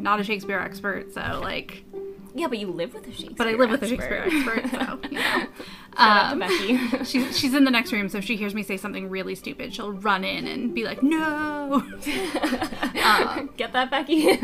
not a Shakespeare expert, so like. Yeah, but you live with a Shakespeare. But I live with a. Shakespeare expert, so you know. Shout out to Um, Becky. She's, she's in the next room, so if she hears me say something really stupid, she'll run in and be like, "No!" Get that, Becky?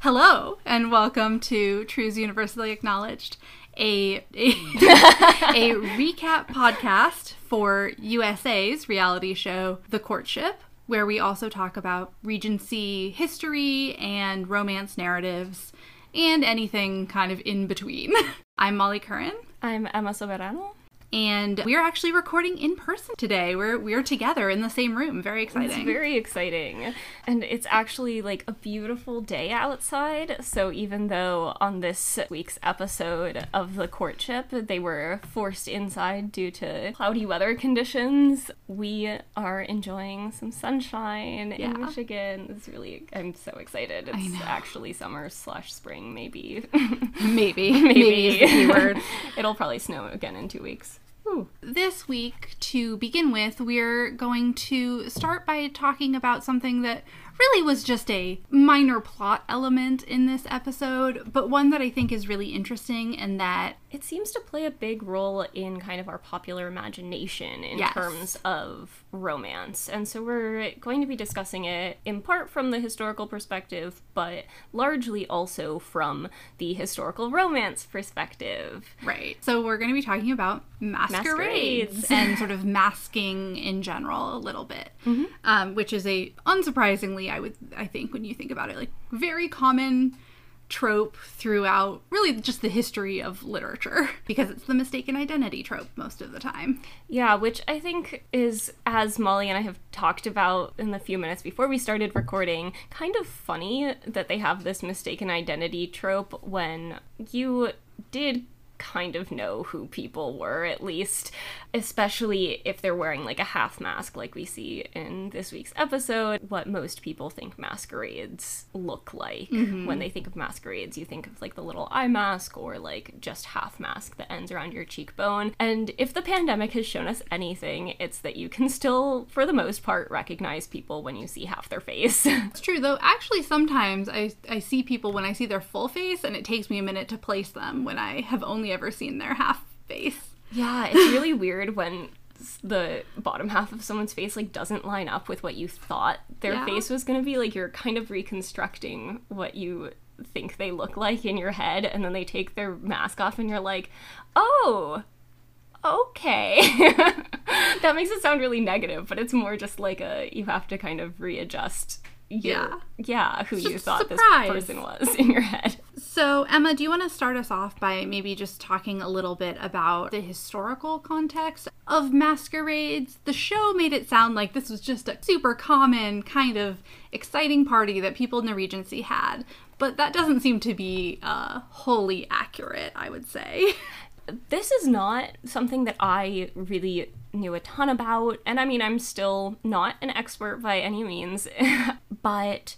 Hello, and welcome to Truths Universally Acknowledged, a, a, recap podcast for USA's reality show, The Courtship, where we also talk about Regency history and romance narratives and anything kind of in between. I'm Molly Keran. I'm Emma Soberano. And we are actually recording in person today. We're we're together in the same room. Very exciting. It's very exciting. And it's actually like a beautiful day outside. So even though on this week's episode of The Courtship they were forced inside due to cloudy weather conditions, we are enjoying some sunshine Yeah. in Michigan. It's really, I'm so excited. It's actually summer slash spring, maybe. maybe maybe the. It'll probably snow again in two weeks. This week, to begin with, we're going to start by talking about something that really was just a minor plot element in this episode, but one that I think is really interesting and that It seems to play a big role in kind of our popular imagination in Yes. terms of romance. And so we're going to be discussing it in part from the historical perspective, but largely also from the historical romance perspective. Right. So we're going to be talking about masquerades, Masquerades. and sort of masking in general a little bit, um, which is a unsurprisingly, I would, I think, when you think about it, like very common trope throughout really just the history of literature because it's the mistaken identity trope most of the time. Yeah, which I think is, as Molly and I have talked about in the few minutes before we started recording, kind of funny that they have this mistaken identity trope when you did kind of know who people were, at least, especially if they're wearing like a half mask, like we see in this week's episode. What most people think masquerades look like. Mm-hmm. When they think of masquerades, you think of like the little eye mask or like just half mask that ends around your cheekbone. And if the pandemic has shown us anything, it's that you can still, for the most part, recognize people when you see half their face. It's true though. Actually, sometimes I I see people when I see their full face, and it takes me a minute to place them when I have only ever seen their half face. Yeah, it's really weird when the bottom half of someone's face like doesn't line up with what you thought their Yeah. face was going to be like you're kind of reconstructing what you think they look like in your head and then they take their mask off and you're like, "Oh, okay." that makes it sound really negative, but it's more just like a you have to kind of readjust your, yeah, who you thought surprise. this person was in your head. So, Emma, do you want to start us off by maybe just talking a little bit about the historical context of masquerades? The show made it sound like this was just a super common kind of exciting party that people in the Regency had, but that doesn't seem to be uh, wholly accurate, I would say. this is not something that I really knew a ton about. And I mean, I'm still not an expert by any means, but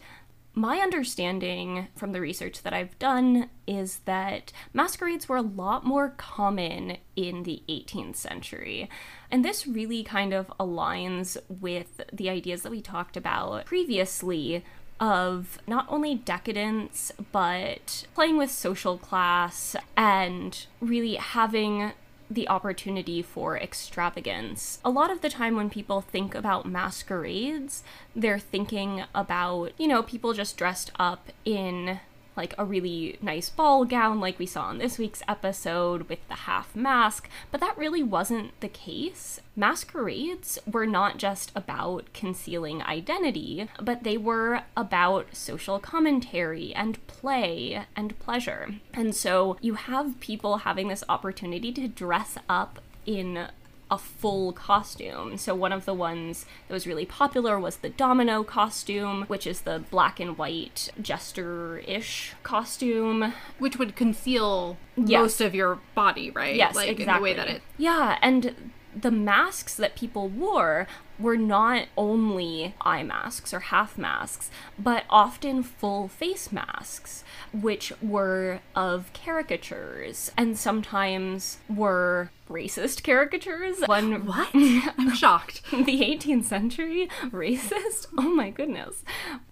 my understanding from the research that I've done is that masquerades were a lot more common in the 18th century. And this really kind of aligns with the ideas that we talked about previously of not only decadence, but playing with social class and really having the opportunity for extravagance. A lot of the time, when people think about masquerades, they're thinking about, you know, people just dressed up in like a really nice ball gown, like we saw in this week's episode with the half mask, but that really wasn't the case. Masquerades were not just about concealing identity, but they were about social commentary and play and pleasure. And so you have people having this opportunity to dress up in a full costume. So one of the ones that was really popular was the domino costume, which is the black and white jester-ish costume. Which would conceal Yes. most of your body, right? Yes, like exactly. in the way that it Yeah, and the masks that people wore were not only eye masks or half masks, but often full face masks, which were of caricatures and sometimes were racist caricatures. One What? I'm shocked. the 18th century racist oh my goodness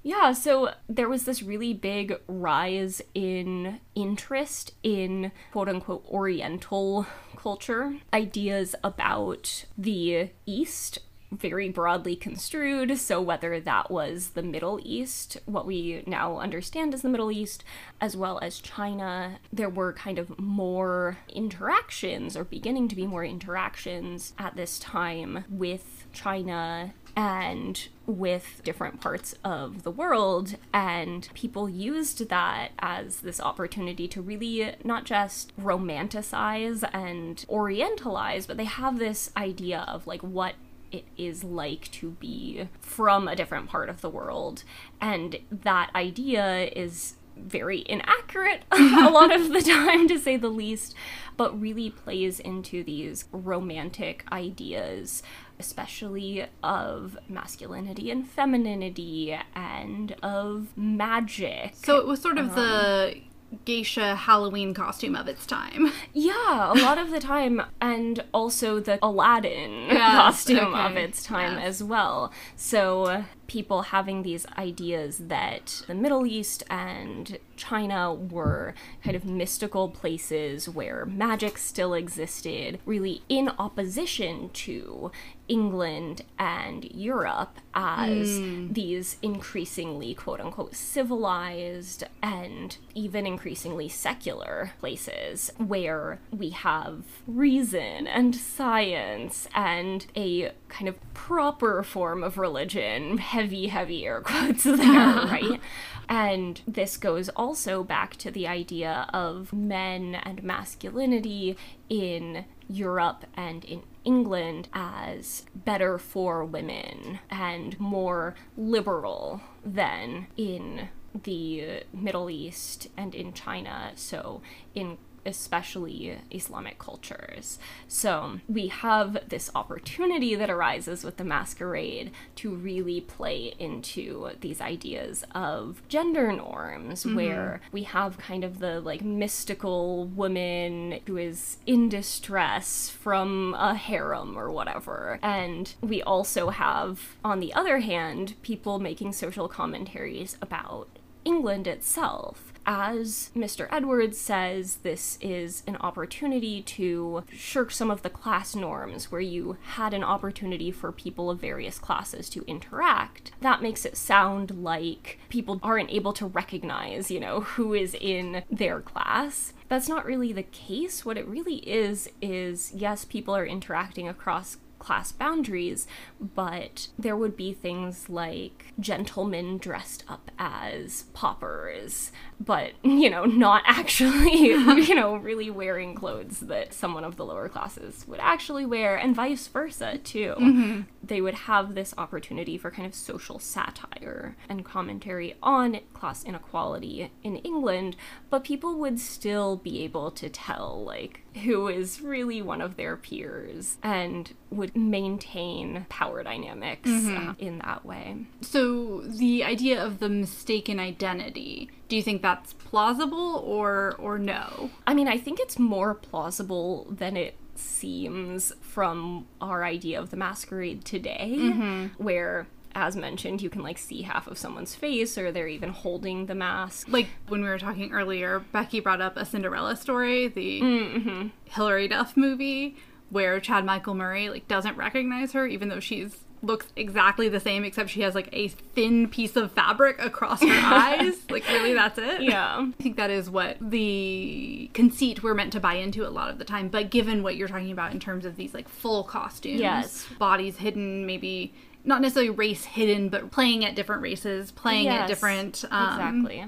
yeah so there was this really big rise in interest in quote unquote oriental culture ideas about the east very broadly construed. So, whether that was the Middle East, what we now understand as the Middle East, as well as China, there were kind of more interactions, or beginning to be more interactions at this time with China and with different parts of the world. And people used that as this opportunity to really not just romanticize and orientalize, but they have this idea of like what it is like to be from a different part of the world. And that idea is very inaccurate a lot of the time, to say the least, but really plays into these romantic ideas, especially of masculinity and femininity and of magic. So it was sort of the um, geisha Halloween costume of its time. Yeah, a lot of the time, and also the Aladdin Yes, costume okay, of its time yes. as well. So, people having these ideas that the Middle East and China were kind of mystical places where magic still existed, really in opposition to England and Europe as hmm. these increasingly quote unquote civilized and even increasingly secular places where we have reason and science and a kind of proper form of religion, heavy, heavy air quotes there, right? And this goes also back to the idea of men and masculinity in Europe and in England as better for women and more liberal than in the Middle East and in China. So, in especially Islamic cultures. So we have this opportunity that arises with the masquerade to really play into these ideas of gender norms, mm-hmm. where we have kind of the like mystical woman who is in distress from a harem or whatever. And we also have, on the other hand, people making social commentaries about England itself. As Mr. Edwards says, this is an opportunity to shirk some of the class norms where you had an opportunity for people of various classes to interact. That makes it sound like people aren't able to recognize, you know, who is in their class. That's not really the case. What it really is, is yes, people are interacting across class boundaries, but there would be things like gentlemen dressed up as paupers, but, you know, not actually, you know, really wearing clothes that someone of the lower classes would actually wear, and vice versa, too. They would have this opportunity for kind of social satire and commentary on class inequality in England, but people would still be able to tell, like, who is really one of their peers and would maintain power dynamics uh, in that way. So the idea of the mistaken identity, do you think that's plausible or or no? I mean, I think it's more plausible than it seems from our idea of the masquerade today, where as mentioned, you can like see half of someone's face or they're even holding the mask. Like when we were talking earlier, Becky brought up a Cinderella story, the Mm-hmm. Hilary Duff movie, where Chad Michael Murray like doesn't recognize her even though she's looks exactly the same except she has like a thin piece of fabric across her eyes. Like really that's it. Yeah. I think that is what the conceit we're meant to buy into a lot of the time. But given what you're talking about in terms of these like full costumes, Yes. bodies hidden, maybe not necessarily race hidden, but playing at different races, playing at different. Um, exactly.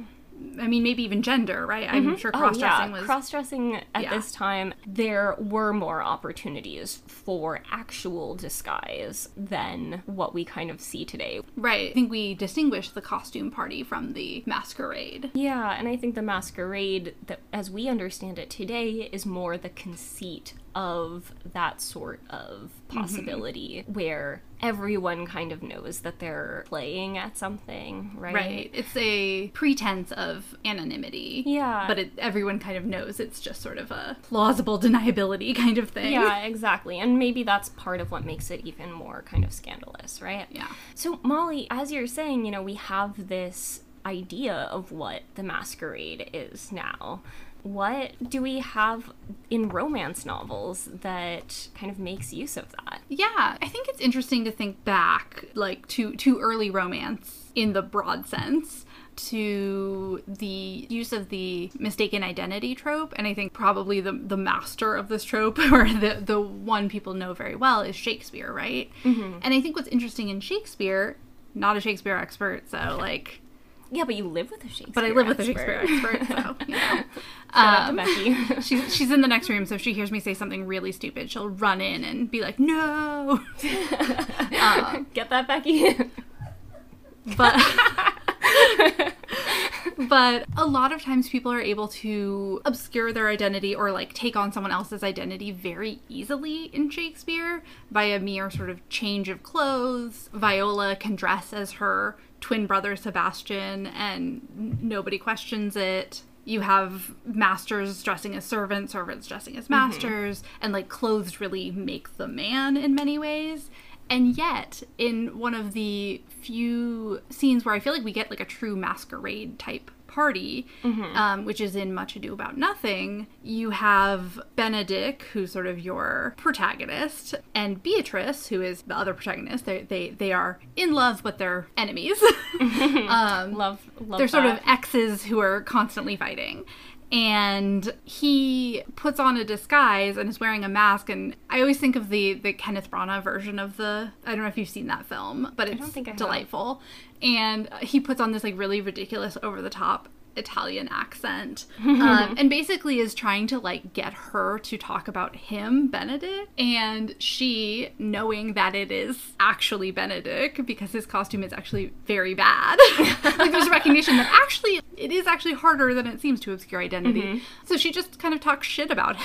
I mean, maybe even gender, right? I'm mm-hmm. sure Oh, cross yeah. dressing was. Cross dressing at Yeah. this time, there were more opportunities for actual disguise than what we kind of see today. right. I think we distinguish the costume party from the masquerade. Yeah, and I think the masquerade, that as we understand it today, is more the conceit of that sort of mm-hmm. possibility where everyone kind of knows that they're playing at something, right? Right. It's a pretense of anonymity. Yeah. But it, everyone kind of knows it's just sort of a plausible deniability kind of thing. Yeah, exactly. And maybe that's part of what makes it even more kind of scandalous, right? Yeah. So, Molly, as you're saying, you know, we have this idea of what the masquerade is now. What do we have in romance novels that kind of makes use of that? Yeah, I think it's interesting to think back, like to to early romance in the broad sense, to the use of the mistaken identity trope, and I think probably the the master of this trope, or the the one people know very well, is Shakespeare, right? Mm-hmm. And I think what's interesting in Shakespeare, not a Shakespeare expert, so like Yeah, but you live with a Shakespeare. but I live with a expert. Shakespeare expert, so you know. Shout Um, Becky. she's she's in the next room, so if she hears me say something really stupid, she'll run in and be like, "No!" Get that, Becky? But but a lot of times people are able to obscure their identity or like take on someone else's identity very easily in Shakespeare by a mere sort of change of clothes. Viola can dress as her twin brother Sebastian and nobody questions it. You have masters dressing as servants, servants dressing as mm-hmm. masters, and like clothes really make the man in many ways. And yet, in one of the few scenes where I feel like we get like a true masquerade type party, um, which is in Much Ado About Nothing, you have Benedick, who's sort of your protagonist, and Beatrice, who is the other protagonist. They they they are in love, but they're enemies. um, love, love. they're sort of exes who are constantly fighting. And he puts on a disguise and is wearing a mask. And I always think of the the Kenneth Branagh version of the. I don't know if you've seen that film, but it's I have. delightful. And he puts on this like really ridiculous, over the top Italian accent, um, and basically is trying to like get her to talk about him, Benedick, and she, knowing that it is actually Benedick because his costume is actually very bad, like there's a recognition that actually it is actually harder than it seems to obscure identity. So she just kind of talks shit about him.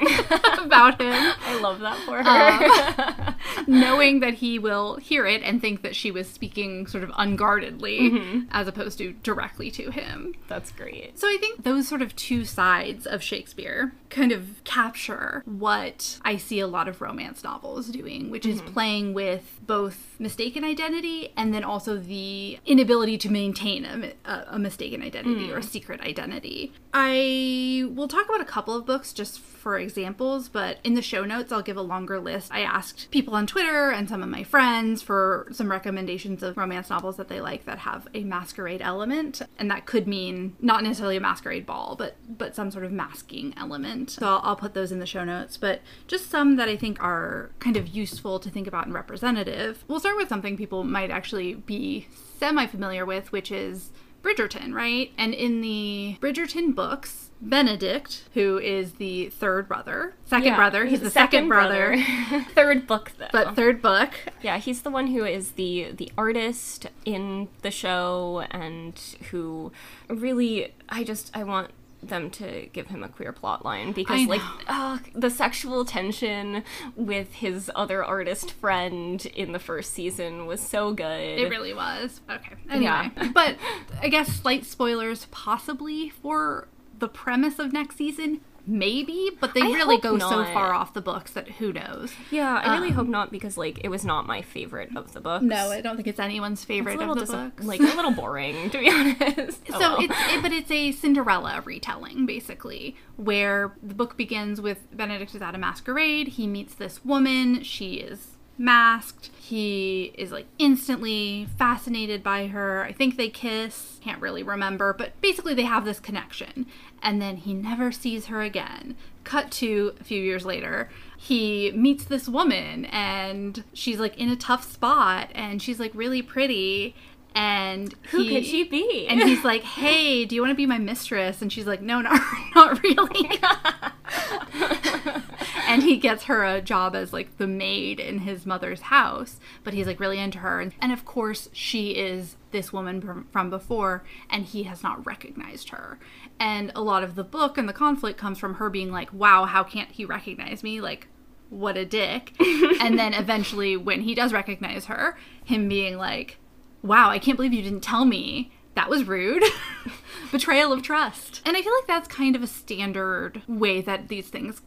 about him I love that for uh, her. knowing that he will hear it and think that she was speaking sort of unguardedly Mm-hmm. as opposed to directly to him. That's great. So I think those sort of two sides of Shakespeare kind of capture what I see a lot of romance novels doing, which is mm-hmm. playing with both mistaken identity and then also the inability to maintain a, a, a mistaken identity or a secret identity. I will talk about a couple of books just for examples, but in the show notes, I'll give a longer list. I asked people on Twitter and some of my friends for some recommendations of romance novels that they like that have a masquerade element, and that could mean not necessarily a masquerade ball, but but some sort of masking element. So I'll, I'll put those in the show notes, but just some that I think are kind of useful to think about and representative. We'll start with something people might actually be semi familiar with, which is Bridgerton, right? And in the Bridgerton books, Benedict, who is the third brother, second Yeah, brother, he's the second, brother, Third book though. but third book. yeah, he's the one who is the the artist in the show and who really I just I want them to give him a queer plot line because like uh, the sexual tension with his other artist friend in the first season was so good. It really was. Okay. Anyway. Yeah. but I guess slight spoilers possibly for the premise of next season. Maybe, but they I really go so far off the books that who knows. yeah, I really Um, hope not because like it was not my favorite of the books. No, I don't think it's anyone's favorite it's of the dis- books. like a little boring to be honest. Oh, so well. it's it, but it's a Cinderella retelling basically, where the book begins with Benedict is at a masquerade. He meets this woman. She is masked. He is like instantly fascinated by her. I think they kiss. Can't really remember, but basically they have this connection. And then he never sees her again. Cut to a few years later, he meets this woman and she's like in a tough spot and she's like really pretty and who he- could she be? and he's like, "Hey, do you want to be my mistress?" And she's like, "No, not not really." and he gets her a job as like the maid in his mother's house, but he's like really into her. And, of course, she is this woman from before, and he has not recognized her. And a lot of the book and the conflict comes from her being like, wow, how can't he recognize me? Like, what a dick. and then eventually, when he does recognize her, him being like, wow, I can't believe you didn't tell me. That was rude. Betrayal of trust. And I feel like that's kind of a standard way that these things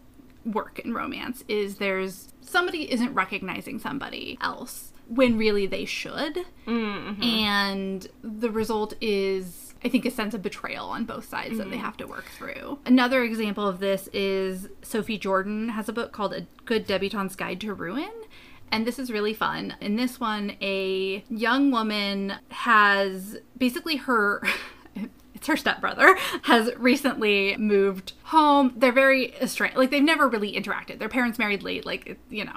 work in romance is there's somebody isn't recognizing somebody else when really they should. Mm-hmm. And the result is, I think, a sense of betrayal on both sides that they have to work through. Another example of this is Sophie Jordan has a book called A Good Debutante's Guide to Ruin. And this is really fun. In this one, a young woman has basically her. It's her stepbrother has recently moved home. They're very estranged. Like they've never really interacted. Their parents married late, like you know,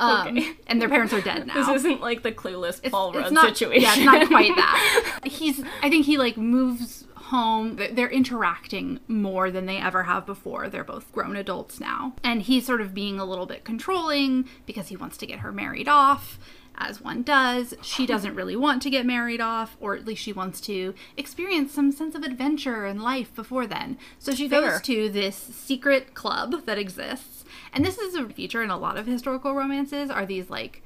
um, Okay. and their parents are dead now This isn't like the clueless Paul Rudd situation. Yeah, it's not quite that. He's. I think he like moves home. They're- interacting more than they ever have before. They're both grown adults now, and he's sort of being a little bit controlling because he wants to get her married off. As one does, she doesn't really want to get married off, or at least she wants to experience some sense of adventure and life before then. So she Fair. goes to this secret club that exists, and this is a feature in a lot of historical romances. Are these like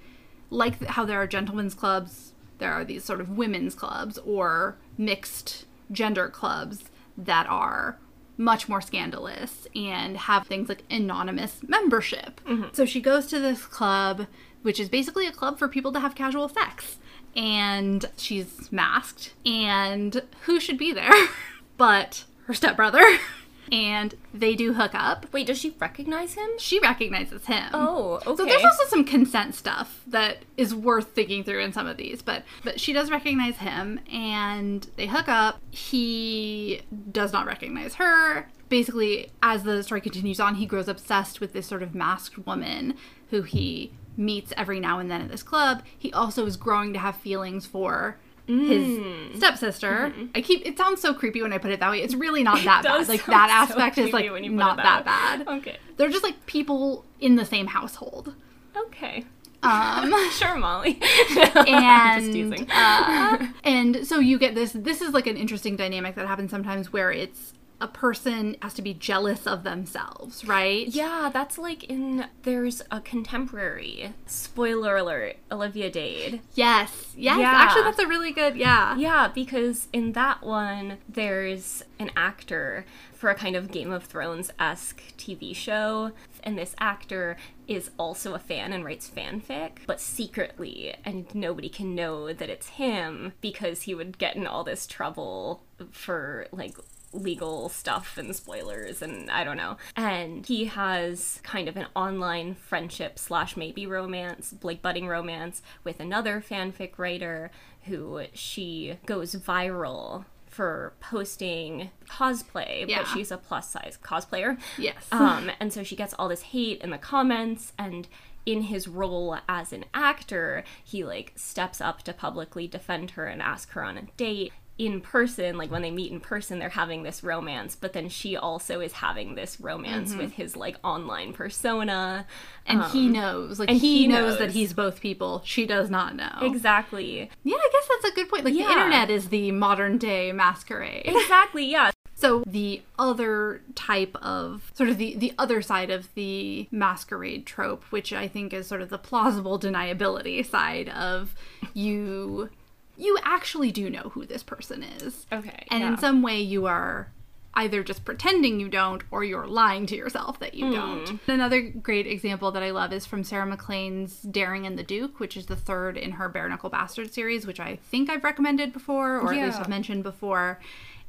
like how there are gentlemen's clubs, there are these sort of women's clubs or mixed gender clubs that are much more scandalous and have things like anonymous membership. Mm-hmm. So she goes to this club, which is basically a club for people to have casual sex. And she's masked. And who should be there but her stepbrother? And they do hook up. Wait, does she recognize him? She recognizes him. Oh, okay. So there's also some consent stuff that is worth thinking through in some of these, but but she does recognize him and they hook up. He does not recognize her. Basically, as the story continues on, he grows obsessed with this sort of masked woman who he meets every now and then at this club. He also is growing to have feelings for his stepsister. I keep it sounds so creepy when I put it that way. It's really not that bad. Like that so aspect is like not that that bad. Okay. They're just like people in the same household. Okay. Um, Sure, Molly. and Just teasing. uh, and so you get this. This is like an interesting dynamic that happens sometimes where it's a person has to be jealous of themselves, right? Yeah, that's like in there's a contemporary spoiler alert, Olivia Dade. Yes. Yes. Yeah. Actually, that's a really good. Yeah. Yeah, because in that one there's an actor for a kind of Game of Thrones esque TV show, and this actor is also a fan and writes fanfic, but secretly, and nobody can know that it's him because he would get in all this trouble for like legal stuff and spoilers and I don't know. And he has kind of an online friendship slash maybe romance, like budding romance with another fanfic writer who she goes viral for posting cosplay, Yeah. but she's a plus size cosplayer. Yes. Um, and so she gets all this hate in the comments and in his role as an actor, he like steps up to publicly defend her and ask her on a date. In person, like when they meet in person, they're having this romance, but then she also is having this romance mm-hmm. with his like online persona. and he um, knows, like and he, he knows. that he's both people. She does not know. Exactly. Yeah, I guess that's a good point. Like the internet is the modern day masquerade. Exactly, yeah. So the other type of sort of the the other side of the masquerade trope, which I think is sort of the plausible deniability side of you you actually do know who this person is. Okay. And yeah. in some way you are either just pretending you don't or you're lying to yourself that Hmm. you don't. Another great example that I love is from Sarah MacLean's Daring and the Duke, which is the third in her Bare Knuckle Bastard series, which I think I've recommended before or at least Yeah. have mentioned before.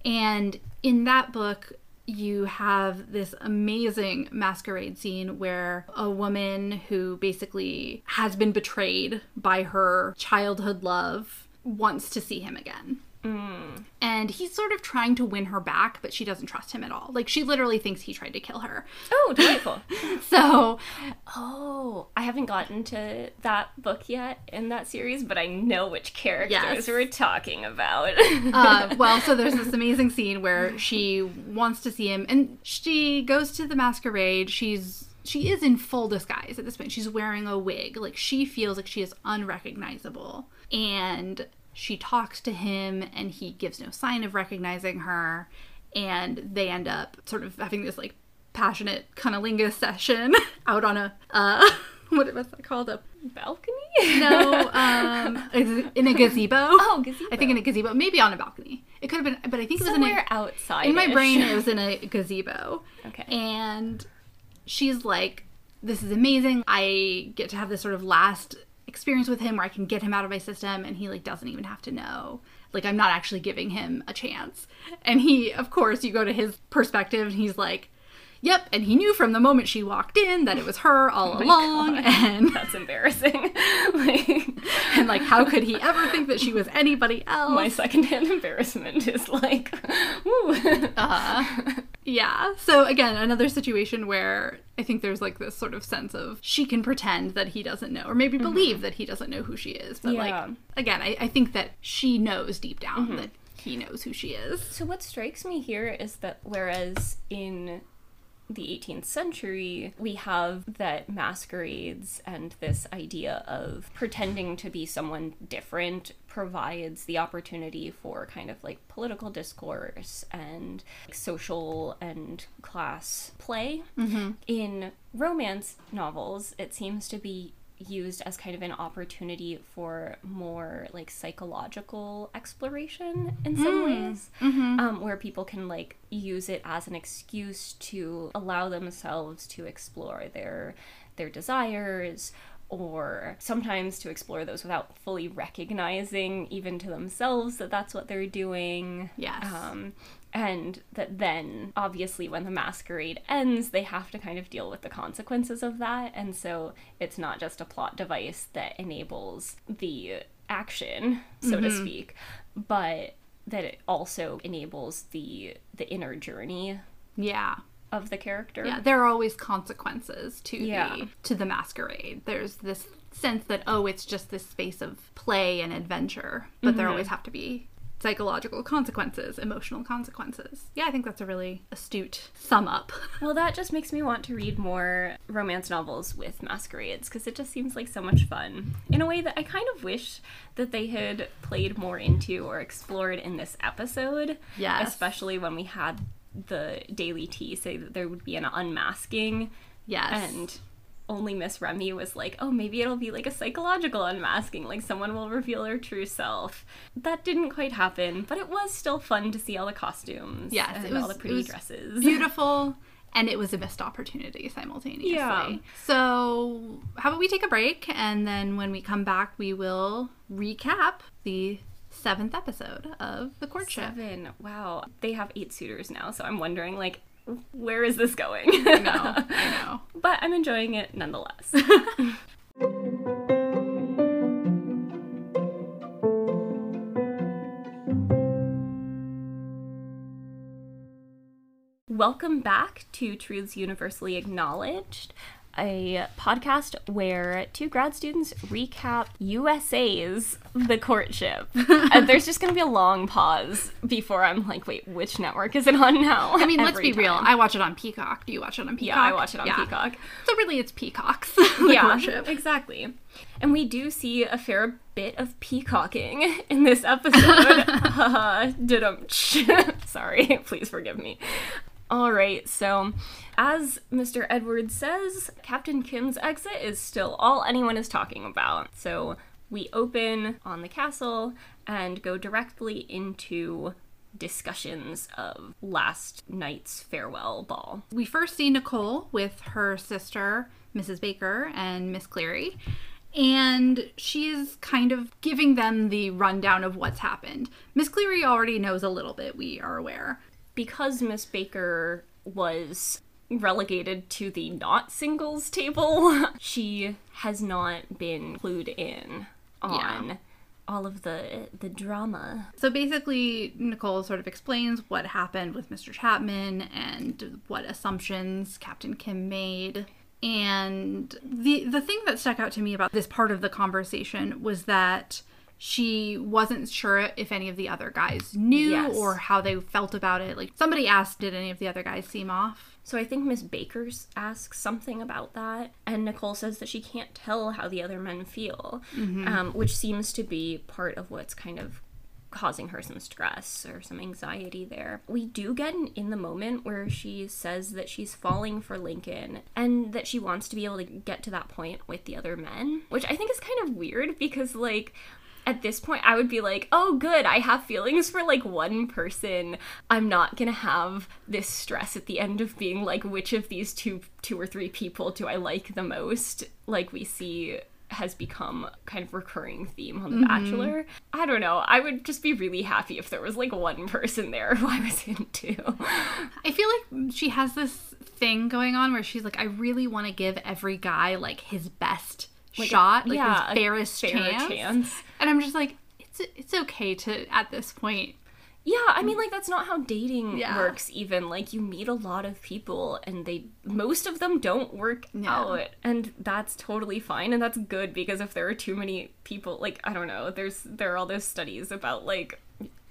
And in that book, you have this amazing masquerade scene where a woman who basically has been betrayed by her childhood love wants to see him again. And he's sort of trying to win her back, but she doesn't trust him at all. Like, she literally thinks he tried to kill her. Oh, delightful. So, oh, I haven't gotten to that book yet in that series, but I know which characters Yes. we're talking about. uh, well, so there's this amazing scene where she wants to see him, and she goes to the masquerade. She's she is in full disguise at this point. She's wearing a wig. Like she feels like she is unrecognizable. And she talks to him and he gives no sign of recognizing her. And they end up sort of having this like passionate cunnilingus session out on a uh what was that called? A Balcony? no, um in a gazebo. Oh, gazebo. I think in a gazebo, maybe on a balcony. It could have been, but I think it was in a outside. in my brain it was in a gazebo. Okay. And she's like, This is amazing. I get to have this sort of last experience with him where I can get him out of my system and he like doesn't even have to know. Like I'm not actually giving him a chance. And he, of course, you go to his perspective and he's like, Yep, and he knew from the moment she walked in that it was her all along God. and That's embarrassing. like, and like how could he ever think that she was anybody else? my secondhand embarrassment is like, woo. Uh, yeah. So again, another situation where I think there's like this sort of sense of she can pretend that he doesn't know, or maybe believe that he doesn't know who she is. But Mm-hmm. Yeah. like again, I, I think that she knows deep down that he knows who she is. So what strikes me here is that whereas in the 18th century, we have that masquerades and this idea of pretending to be someone different provides the opportunity for kind of like political discourse and social and class play. Mm-hmm. In romance novels, it seems to be used as kind of an opportunity for more like psychological exploration in some ways um, where people can like use it as an excuse to allow themselves to explore their their desires or sometimes to explore those without fully recognizing even to themselves that that's what they're doing Yes. um, and that then obviously when the masquerade ends they have to kind of deal with the consequences of that and so it's not just a plot device that enables the action so to speak but that it also enables the the inner journey Yeah. Of the character Yeah. There are always consequences to Yeah. the to the masquerade. There's this sense that oh, it's just this space of play and adventure, but there mm-hmm. always have to be psychological consequences, emotional consequences. Yeah, I think that's a really astute sum up. Well, that just makes me want to read more romance novels with masquerades because it just seems like so much fun in a way that I kind of wish that they had played more into or explored in this episode. Yes. Especially when we had the Daily Tea say that there would be an unmasking Yes. and only Miss Remy was like, oh, maybe it'll be like a psychological unmasking, like someone will reveal their true self. That didn't quite happen, but it was still fun to see all the costumes Yes, and it was- all the pretty dresses. beautiful and it was a missed opportunity simultaneously. Yeah. So, how about we take a break and then when we come back, we will recap the seventh episode of The Courtship. Seven. Wow. They have eight suitors now, so I'm wondering, like, where is this going? I know, I know. but I'm enjoying it nonetheless. Welcome back to Truths Universally Acknowledged, a podcast where two grad students recap USA's The Courtship. and there's just going to be a long pause before I'm like, wait, which network is it on now? I mean, let's be real. I watch it on Peacock. Do you watch it on Peacock? Yeah, I watch it on Yeah. Peacock. So really, it's Peacock's The yeah, Courtship. exactly. And we do see a fair bit of peacocking in this episode. Didum. Sorry, please forgive me. All right, so as Mr. Edwards says, Captain Kim's exit is still all anyone is talking about. So we open on the castle and go directly into discussions of last night's farewell ball. We first see Nicole with her sister, Mrs. Baker, and Miss Cleary. And she is kind of giving them the rundown of what's happened. Miss Cleary already knows a little bit, we are aware. Because Miss Baker was relegated to the not singles table, she has not been clued in on Yeah. all of the the drama. So basically, Nicole sort of explains what happened with Mr. Chapman and what assumptions Captain Kim made. And the the thing that stuck out to me about this part of the conversation was that she wasn't sure if any of the other guys knew Yes. or how they felt about it. Like somebody asked, did any of the other guys seem off? So I think Miss Bakers asks something about that, and Nicole says that she can't tell how the other men feel, um, which seems to be part of what's kind of causing her some stress or some anxiety there. We do get an in the moment where she says that she's falling for Lincoln and that she wants to be able to get to that point with the other men, which I think is kind of weird because like at this point I would be like, "Oh good, I have feelings for like one person. I'm not going to have this stress at the end of being like which of these two two or three people do I like the most?" Like we see has become kind of recurring theme on The mm-hmm. Bachelor. I don't know. I would just be really happy if there was like one person there who I was into. I feel like she has this thing going on where she's like, I really want to give every guy like his best shot, like yeah, his a fairest fair chance. chance. And I'm just like, it's it's okay to at this point. Yeah, I mean, like that's not how dating Yeah. works. Even like you meet a lot of people, and they most of them don't work out, and that's totally fine, and that's good because if there are too many people, like I don't know, there's there are all those studies about like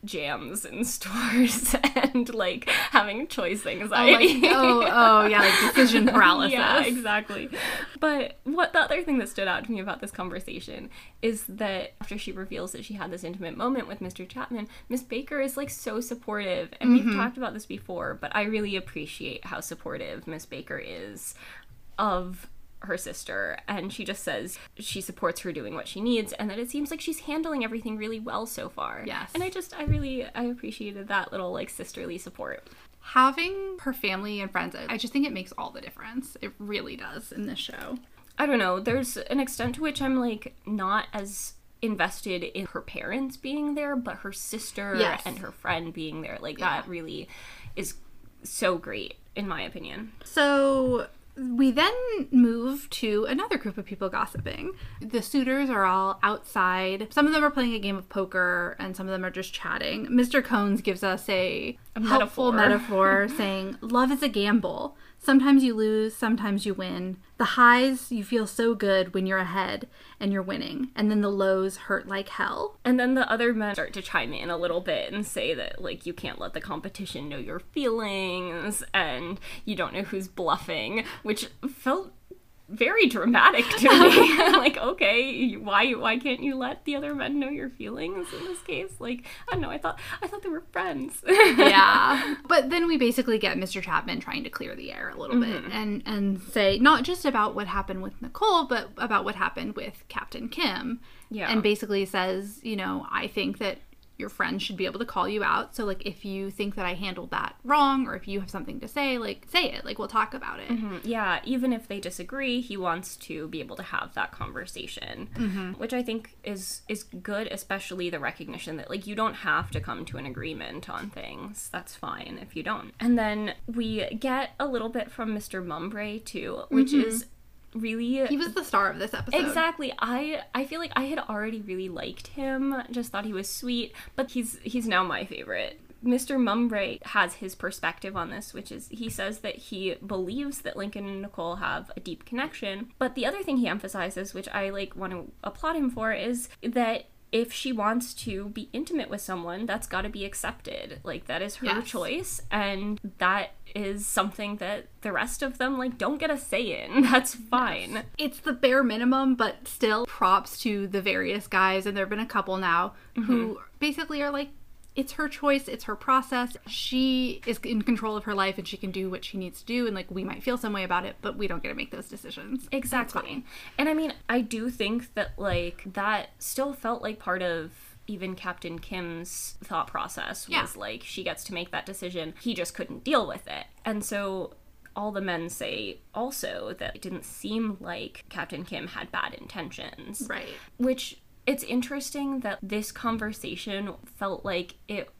jams in stores and like having choice oh, Like, anxiety. oh, oh yeah, like decision paralysis. Yeah, exactly. But what the other thing that stood out to me about this conversation is that after she reveals that she had this intimate moment with Mr. Chapman, Miss Baker is like so supportive. And we've mm-hmm. talked about this before, but I really appreciate how supportive Miss Baker is of her sister and she just says she supports her doing what she needs and that it seems like she's handling everything really well so far. Yes. And I just I really I appreciated that little like sisterly support. Having her family and friends, I just think it makes all the difference. It really does in this show. I don't know. There's an extent to which I'm like not as invested in her parents being there, but her sister Yes. and her friend being there. Like that really is so great in my opinion. So we then move to another group of people gossiping. The suitors are all outside. Some of them are playing a game of poker, and some of them are just chatting. Mr. Cones gives us a, helpful metaphor. metaphor saying, Love is a gamble. Sometimes you lose, sometimes you win. The highs, you feel so good when you're ahead and you're winning, and then the lows hurt like hell. And then the other men start to chime in a little bit and say that like you can't let the competition know your feelings and you don't know who's bluffing, which felt very dramatic to me. like, okay, why why can't you let the other men know your feelings in this case? Like, I don't know, I thought I thought they were friends. yeah but then we basically get mr chapman trying to clear the air a little bit mm-hmm. and and say not just about what happened with nicole but about what happened with captain kim Yeah. and basically says you know i think that your friends should be able to call you out so like if you think that i handled that wrong or if you have something to say like say it like we'll talk about it mm-hmm. yeah, even if they disagree, he wants to be able to have that conversation, mm-hmm. which I think is is good, especially the recognition that like you don't have to come to an agreement on things. That's fine if you don't. And then we get a little bit from Mr. Mumbray too, which mm-hmm. is really he was the star of this episode Exactly. I I feel like I had already really liked him, just thought he was sweet, but he's he's now my favorite. Mr. Mumbray has his perspective on this, which is he says that he believes that Lincoln and Nicole have a deep connection. But the other thing he emphasizes, which I like want to applaud him for, is that if she wants to be intimate with someone, that's got to be accepted. Like that is her Yes. choice, and that is something that the rest of them like don't get a say in. That's fine. it's the bare minimum, but still props to the various guys, and there have been a couple now who mm-hmm. basically are like, it's her choice, it's her process. She is in control of her life and she can do what she needs to do, and like we might feel some way about it, but we don't get to make those decisions. Exactly. And I mean, I do think that like that still felt like part of even Captain Kim's thought process was Yeah. like she gets to make that decision. He just couldn't deal with it. And so all the men say also that it didn't seem like Captain Kim had bad intentions. Right. Which it's interesting that this conversation felt like it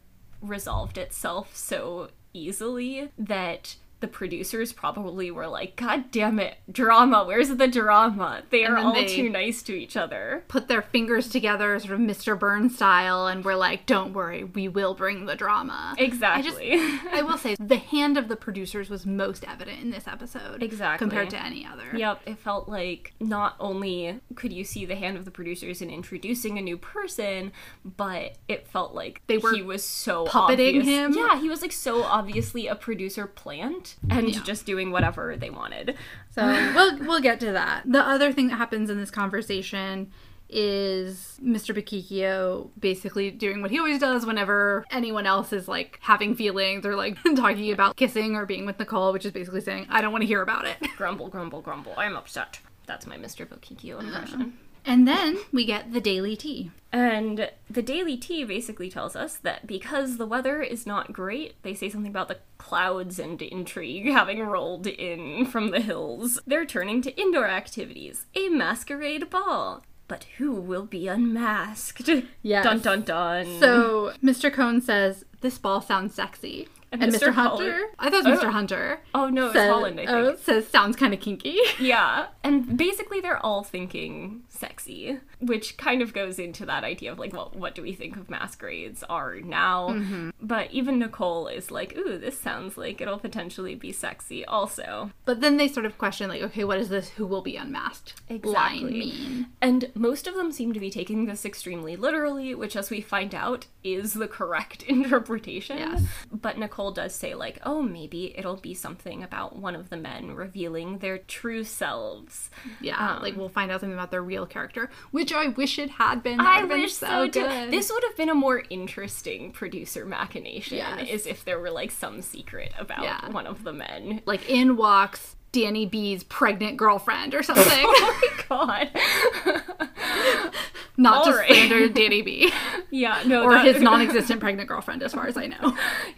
resolved itself so easily that the producers probably were like, God damn it, drama, where's the drama? They are all they- too nice to each other. Put their fingers together, sort of Mr. Burns style, and we're like, don't worry, we will bring the drama. Exactly. I will say, the hand of the producers was most evident in this episode. Exactly. Compared to any other. Yep, it felt like not only could you see the hand of the producers in introducing a new person, but it felt like They were he was so puppeting obvious- him. Yeah, he was like so obviously a producer plant and Yeah. just doing whatever they wanted. So we'll we'll get to that. The other thing that happens in this conversation is Mr. Bakikio basically doing what he always does whenever anyone else is like having feelings or like talking about kissing or being with Nicole, which is basically saying, I don't want to hear about it. Grumble, grumble, grumble. I'm upset. That's my Mr. Bokikyo impression. And then we get the daily tea. And the Daily Tea basically tells us that because the weather is not great, they say something about the clouds and intrigue having rolled in from the hills. They're turning to indoor activities, a masquerade ball. But who will be unmasked? Yes. Dun dun dun. So Mr. Cone says, This ball sounds sexy. And And, Mr. Mr. Hunter, I thought it was Mr. Oh. Hunter. oh no, it's Holland, I think. oh, says sounds kind of kinky. Yeah, and basically they're all thinking sexy, which kind of goes into that idea of like, well, what do we think of masquerades are now? Mm-hmm. But even Nicole is like, ooh, this sounds like it'll potentially be sexy also. But then they sort of question, like, okay, what is this who will be unmasked line Exactly. mean? And most of them seem to be taking this extremely literally, which, as we find out, is the correct interpretation. Yes. But Nicole does say, like, oh, maybe it'll be something about one of the men revealing their true selves. Yeah, Um, like we'll find out something about their real character, which I wish it had been. I would've been wish so, too. good. This would have been a more interesting producer machination, Yes. is if there were like some secret about Yeah. one of the men. like in walks Danny B's pregnant girlfriend or something, Oh my god! not All just right. standard Danny B yeah, no, or that- his non-existent pregnant girlfriend, as far as I know.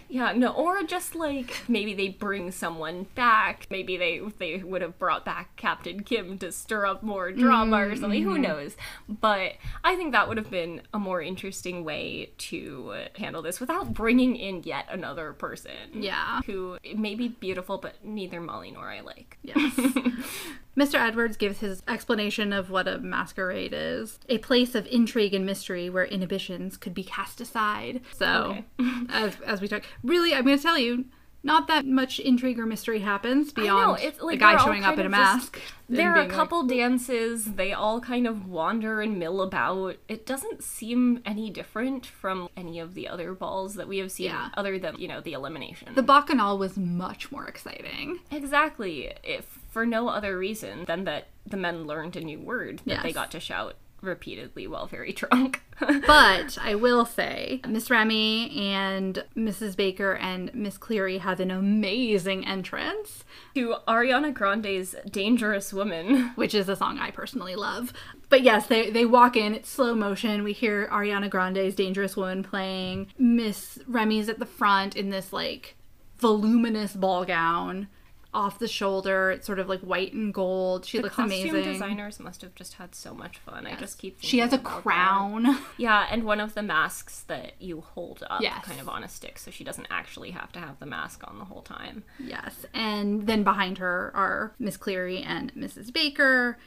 Yeah, no, or just like maybe they bring someone back. Maybe they they would have brought back Captain Kim to stir up more drama or something. Mm-hmm. Who knows? But I think that would have been a more interesting way to handle this without bringing in yet another person. Yeah. who may be beautiful, but neither Molly nor I like. Yes. Mr. Edwards gives his explanation of what a masquerade is a place of intrigue and mystery where inhibitions could be cast aside. So, as, as we talk, really, I'm going to tell you, not that much intrigue or mystery happens beyond it's like a guy showing up in a just- mask. There are a being like, couple dances, they all kind of wander and mill about. It doesn't seem any different from any of the other balls that we have seen, Yeah. other than, you know, the elimination. the Bacchanal was much more exciting. exactly. If for no other reason than that the men learned a new word that they got to shout repeatedly while very drunk. But I will say, Miss Remy and Mrs. Baker and Miss Cleary have an amazing entrance, to Ariana Grande's Dangerous Woman. which is a song I personally love. But yes, they, they walk in, it's slow motion. We hear Ariana Grande's Dangerous Woman playing. Miss Remy's at the front in this like voluminous ball gown. Off the shoulder, it's sort of like white and gold. She The looks costume amazing. designers must have just had so much fun. I just keep She has a about that. crown. Yeah, and one of the masks that you hold up Yes. kind of on a stick, so she doesn't actually have to have the mask on the whole time. Yes. And then behind her are Miss Cleary and Mrs. Baker.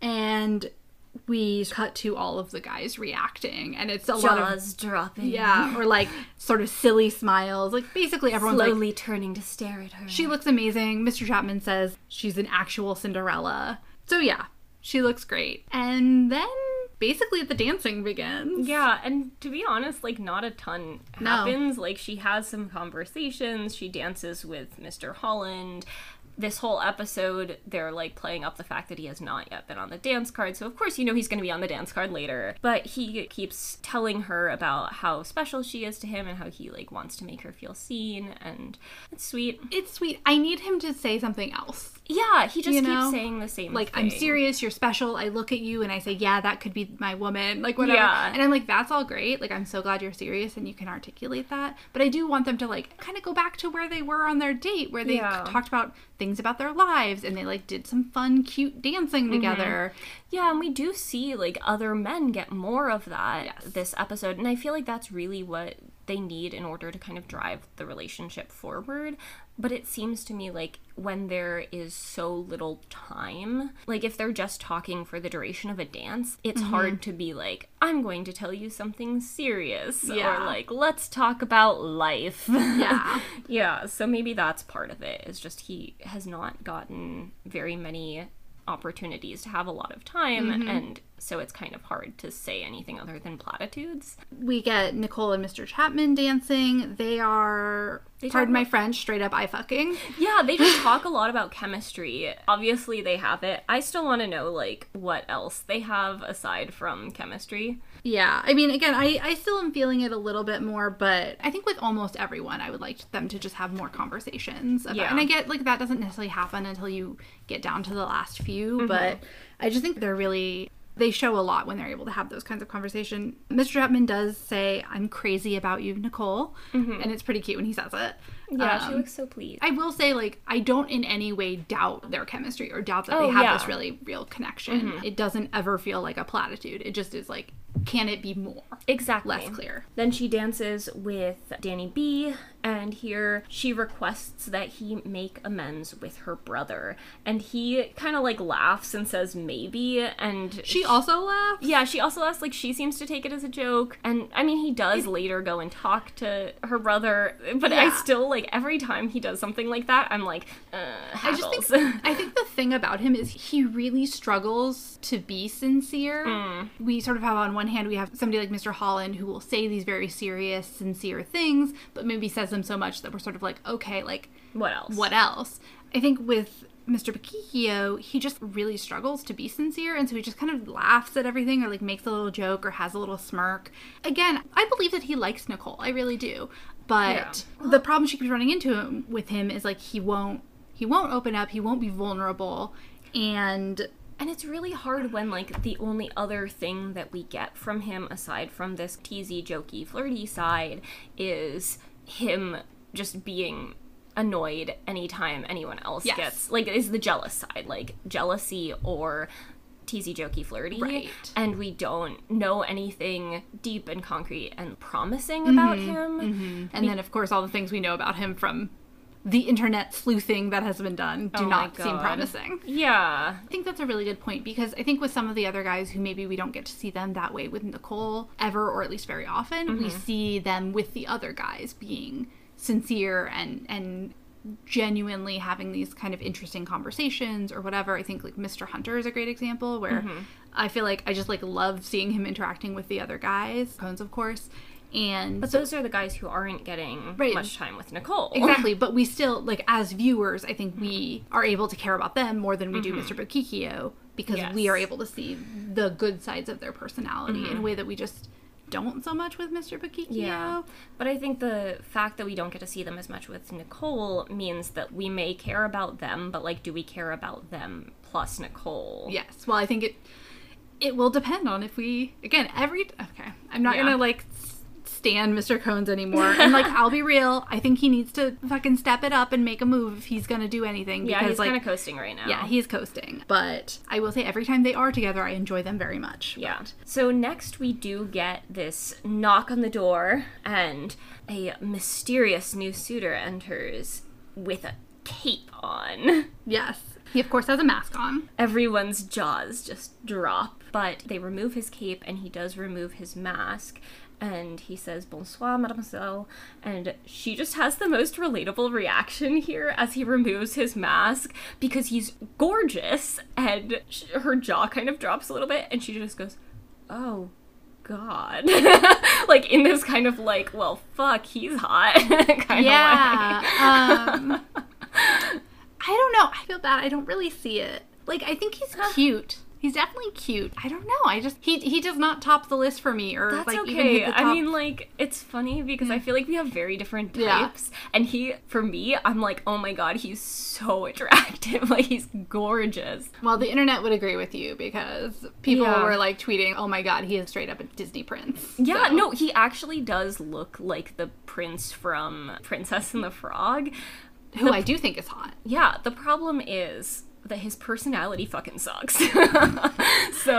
And we cut to all of the guys reacting. And it's a lot of. Jaws dropping. Yeah, or like sort of silly smiles. Like basically everyone's like, Slowly turning to stare at her. she looks amazing. Mr. Chapman says she's an actual Cinderella. So yeah, she looks great. And then basically the dancing begins. Yeah, and to be honest, like not a ton No. happens. Like she has some conversations, she dances with Mr. Holland. This whole episode, they're like playing up the fact that he has not yet been on the dance card. So, of course, you know he's going to be on the dance card later. But he keeps telling her about how special she is to him and how he like wants to make her feel seen. And it's sweet. It's sweet. I need him to say something else. Yeah, he just You keeps know? saying the same like I'm serious, you're special. I look at you and I say, yeah, that could be my woman, like whatever. Yeah. And I'm like, that's all great. Like I'm so glad you're serious and you can articulate that. But I do want them to like kind of go back to where they were on their date, where they Yeah. talked about things about their lives and they like did some fun, cute dancing Mm-hmm. together. Yeah, and we do see like other men get more of that Yes. this episode, and I feel like that's really what they need in order to kind of drive the relationship forward. But it seems to me like when there is so little time, like if they're just talking for the duration of a dance, it's Mm-hmm. hard to be like, I'm going to tell you something serious. Yeah. Or like, let's talk about life. Yeah. yeah, so maybe that's part of it, is just he has not gotten very many opportunities to have a lot of time, Mm-hmm. and so it's kind of hard to say anything other than platitudes. we get Nicole and Mr. Chapman dancing. They are, They pardon my French, straight up eye fucking. Yeah, they just talk a lot about chemistry. Obviously, they have it. I still want to know, like, what else they have aside from chemistry. Yeah, I mean, again, I, I still am feeling it a little bit more, but I think with almost everyone, I would like them to just have more conversations. About, Yeah. And I get, like, that doesn't necessarily happen until you get down to the last few, mm-hmm. but I just think they're really. They show a lot when they're able to have those kinds of conversation. Mr. Chapman does say, "I'm crazy about you, Nicole," mm-hmm. and it's pretty cute when he says it. Yeah, she Um, looks so pleased. I will say, like, I don't in any way doubt their chemistry or doubt that Oh, they have yeah. this really real connection. It doesn't ever feel like a platitude. It just is like, can it be more? Exactly. Less clear. Then she dances with Danny B, and here she requests that he make amends with her brother. And he kind of like laughs and says maybe, and She also laughs. Yeah, she also laughs. like, she seems to take it as a joke. And I mean, he does later go and talk to her brother, but I still, like, every time he does something like that, I'm like, uh, I just think I think the thing about him is he really struggles to be sincere. Mm. We sort of have on one hand we have somebody like Mr. Holland who will say these very serious, sincere things, but maybe says them so much that we're sort of like, okay, like what else? what else? I think with Mr. Pakikio, he just really struggles to be sincere, and so he just kind of laughs at everything or like makes a little joke or has a little smirk. Again, I believe that he likes Nicole. I really do. But the problem she keeps running into him, with him is like he won't he won't open up, he won't be vulnerable, and And it's really hard when, like, the only other thing that we get from him, aside from this teasy, jokey, flirty side, is him just being annoyed anytime anyone else Yes. gets, like, is the jealous side, like, jealousy or teasy, jokey, flirty. Right. And we don't know anything deep and concrete and promising mm-hmm. about him. Mm-hmm. and then of course all the things we know about him from the internet sleuthing that has been done do Oh not seem promising. Yeah. I think that's a really good point because I think with some of the other guys who maybe we don't get to see them that way with Nicole ever, or at least very often, we mm-hmm. see them with the other guys being sincere and and genuinely having these kind of interesting conversations or whatever. I think like Mr. Hunter is a great example where mm-hmm. I feel like I just like love seeing him interacting with the other guys, Cones of course. And But those are the guys who aren't getting Right. much time with Nicole. Exactly, but we still like as viewers, I think we mm-hmm. are able to care about them more than we do mm-hmm. Mr. Bokikio because Yes. we are able to see the good sides of their personality in a way that we just don't so much with Mr. Bokikio. Yeah. But I think the fact that we don't get to see them as much with Nicole means that we may care about them, but like, do we care about them plus Nicole? Yes. Well, I think it it will depend on if we again every okay. I'm not Yeah. gonna like s- stand Mr. Cones anymore. And like I'll be real, I think he needs to fucking step it up and make a move if he's gonna do anything. Yeah, he's like kind of coasting right now. yeah, he's coasting. But I will say every time they are together, I enjoy them very much. Yeah. So next we do get this knock on the door, and a mysterious new suitor enters with a cape on. Yes. He of course has a mask on. Everyone's jaws just drop, but they remove his cape and he does remove his mask. And he says, Bonsoir, mademoiselle. And she just has the most relatable reaction here as he removes his mask because he's gorgeous. And sh- her jaw kind of drops a little bit. And she just goes, Oh, God. like in this kind of like, well, fuck, he's hot kind Yeah. of way. um, I don't know. I feel bad. I don't really see it. Like I think he's cute. He's definitely cute. I don't know. I just he he does not top the list for me or That's like even okay. hit the top. I mean, like, it's funny because I mm. feel like we have very different types, Yeah. And he, for me, I'm like, oh my god, he's so attractive. like, he's gorgeous. well, the internet would agree with you because people Yeah. were like tweeting, "Oh my god, he is straight up a Disney prince." Yeah, So- no, he actually does look like the prince from Princess and the Frog. who I do think is hot. Yeah, the problem is that his personality fucking sucks. so,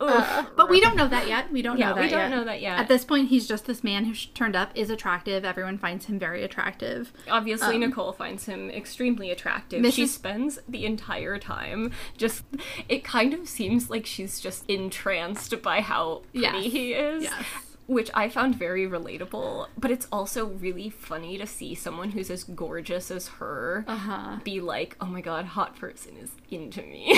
uh, oof. But we don't know that yet. We don't Yeah, know that we don't yet. know that yet. At this point, he's just this man who sh- turned up, is attractive. Everyone finds him very attractive. Obviously, um, Nicole finds him extremely attractive. She spends the entire time just. It kind of seems like she's just entranced by how pretty Yes. he is. Yes. Which I found very relatable, but it's also really funny to see someone who's as gorgeous as her Uh-huh. be like, oh my god, hot person is into me.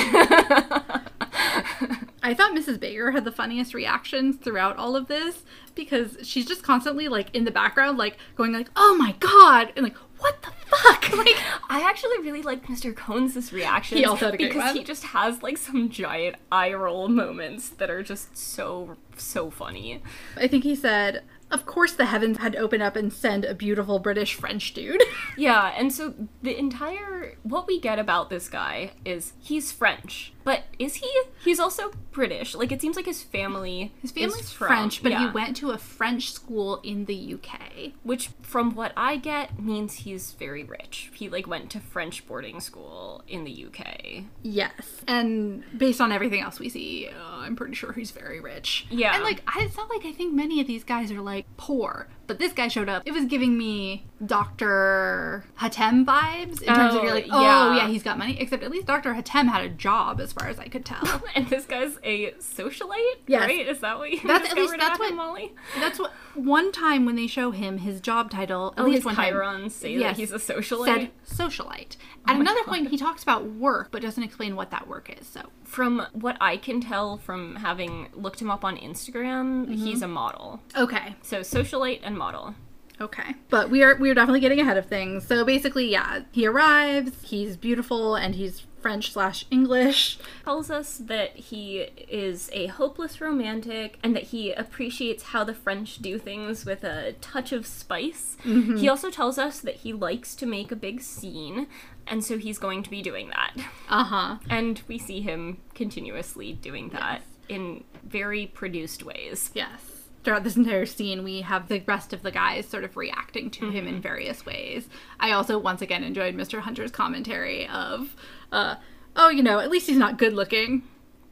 I thought Mrs. Baker had the funniest reactions throughout all of this because she's just constantly like in the background, like going like, "Oh my god," and like, "What the fuck?" Like, I actually really liked Mr. Cohn's reaction He also had a great because one. he just has like some giant eye roll moments that are just so so funny. I think he said, "Of course, the heavens had to open up and send a beautiful British French dude." Yeah, and so the entire what we get about this guy is he's French, but is he? He's also British. Like it seems like his family His is family's from- French, but yeah. he went to a French school in the UK. which from what I get means he's very rich. He like went to French boarding school in the UK. Yes, and based on everything else we see, uh, I'm pretty sure he's very rich. Yeah. and like I, it's not like I think many of these guys are like poor, but this guy showed up. It was giving me Doctor Hatem vibes in terms of Oh, you're like, oh yeah. yeah, he's got money. Except at least Doctor Hatem had a job, as far as I could tell. And this guy's a socialite, Yes. right? Is that what you That's- at least that's what- Molly? That's what one time when they show him his job title. At At least one time chyrons say Yes. that he's a socialite. said socialite. At my another God. point, he talks about work, but doesn't explain what that work is. So From what I can tell from having looked him up on Instagram, Mm-hmm. he's a model. okay, So socialite and model. Okay. But we are we are definitely getting ahead of things. So basically, yeah, he arrives, he's beautiful and he's French slash English. tells us that he is a hopeless romantic and that he appreciates how the French do things with a touch of spice. Mm-hmm. He also tells us that he likes to make a big scene, and so he's going to be doing that. Uh-huh. And we see him continuously doing that in very produced ways. Yes. Throughout this entire scene, we have the rest of the guys sort of reacting to him Mm-hmm. in various ways. I also once again enjoyed Mr. Hunter's commentary of, uh, oh, you know, at least he's not good looking.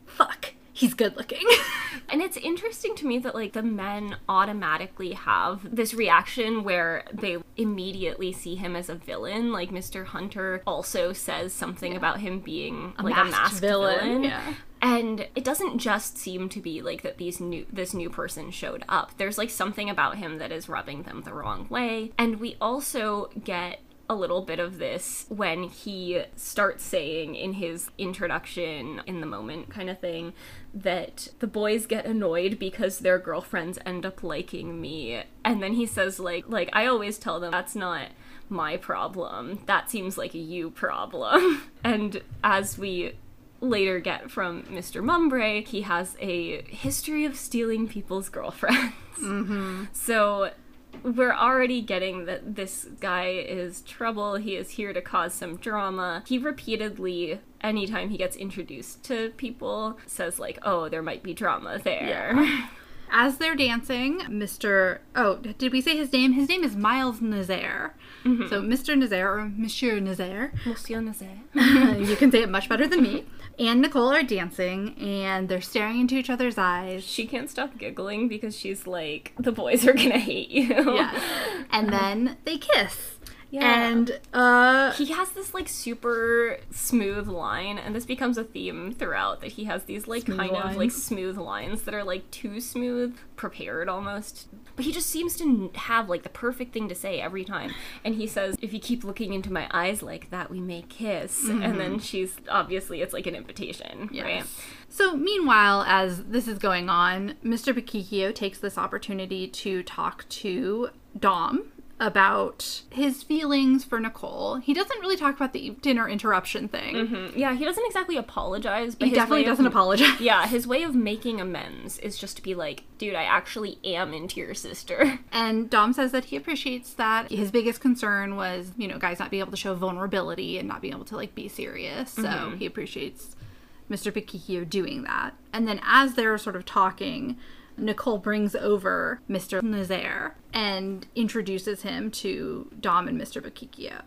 Fuck, he's good looking. And it's interesting to me that like the men automatically have this reaction where they immediately see him as a villain. Like Mr. Hunter also says something about him being like a masked masked villain, villain. yeah. And it doesn't just seem to be like that these new this new person showed up. There's like something about him that is rubbing them the wrong way. And we also get a little bit of this when he starts saying in his introduction in the moment kind of thing that the boys get annoyed because their girlfriends end up liking me and then he says like like I always tell them that's not my problem that seems like a you problem and as we later get from Mr. Mumbray he has a history of stealing people's girlfriends so we're already getting that this guy is trouble. He is here to cause some drama. He repeatedly, anytime he gets introduced to people, says, like, oh, there might be drama there. As they're dancing, Mr. Oh, did we say his name? His name is Miles Nazaire. Mm-hmm. So Mr. Nazaire or Monsieur Nazaire. Monsieur Nazaire. you can say it much better than me. And Nicole are dancing and they're staring into each other's eyes. She can't stop giggling because she's like, the boys are gonna hate you. Yes. And then they kiss. Yeah. And uh he has this like super smooth line and this becomes a theme throughout that he has these like kind of like smooth lines that are like too smooth prepared almost. But he just seems to have like the perfect thing to say every time. And he says if you keep looking into my eyes like that we may kiss. And then she's obviously it's like an invitation right? So, meanwhile, as this is going on, Mr. Pakikio takes this opportunity to talk to Dom about his feelings for Nicole. He doesn't really talk about the dinner interruption thing. Mm, yeah he doesn't exactly apologize but He definitely doesn't apologize. yeah his way of making amends is just to be like dude i actually am into your sister And Dom says that he appreciates that. His biggest concern was, you know, guys not being able to show vulnerability and not being able to like be serious. So he appreciates Mr. Pikikio doing that. And then as they're sort of talking, Nicole brings over Mr. Nazaire and introduces him to Dom and Mr. Pikikio.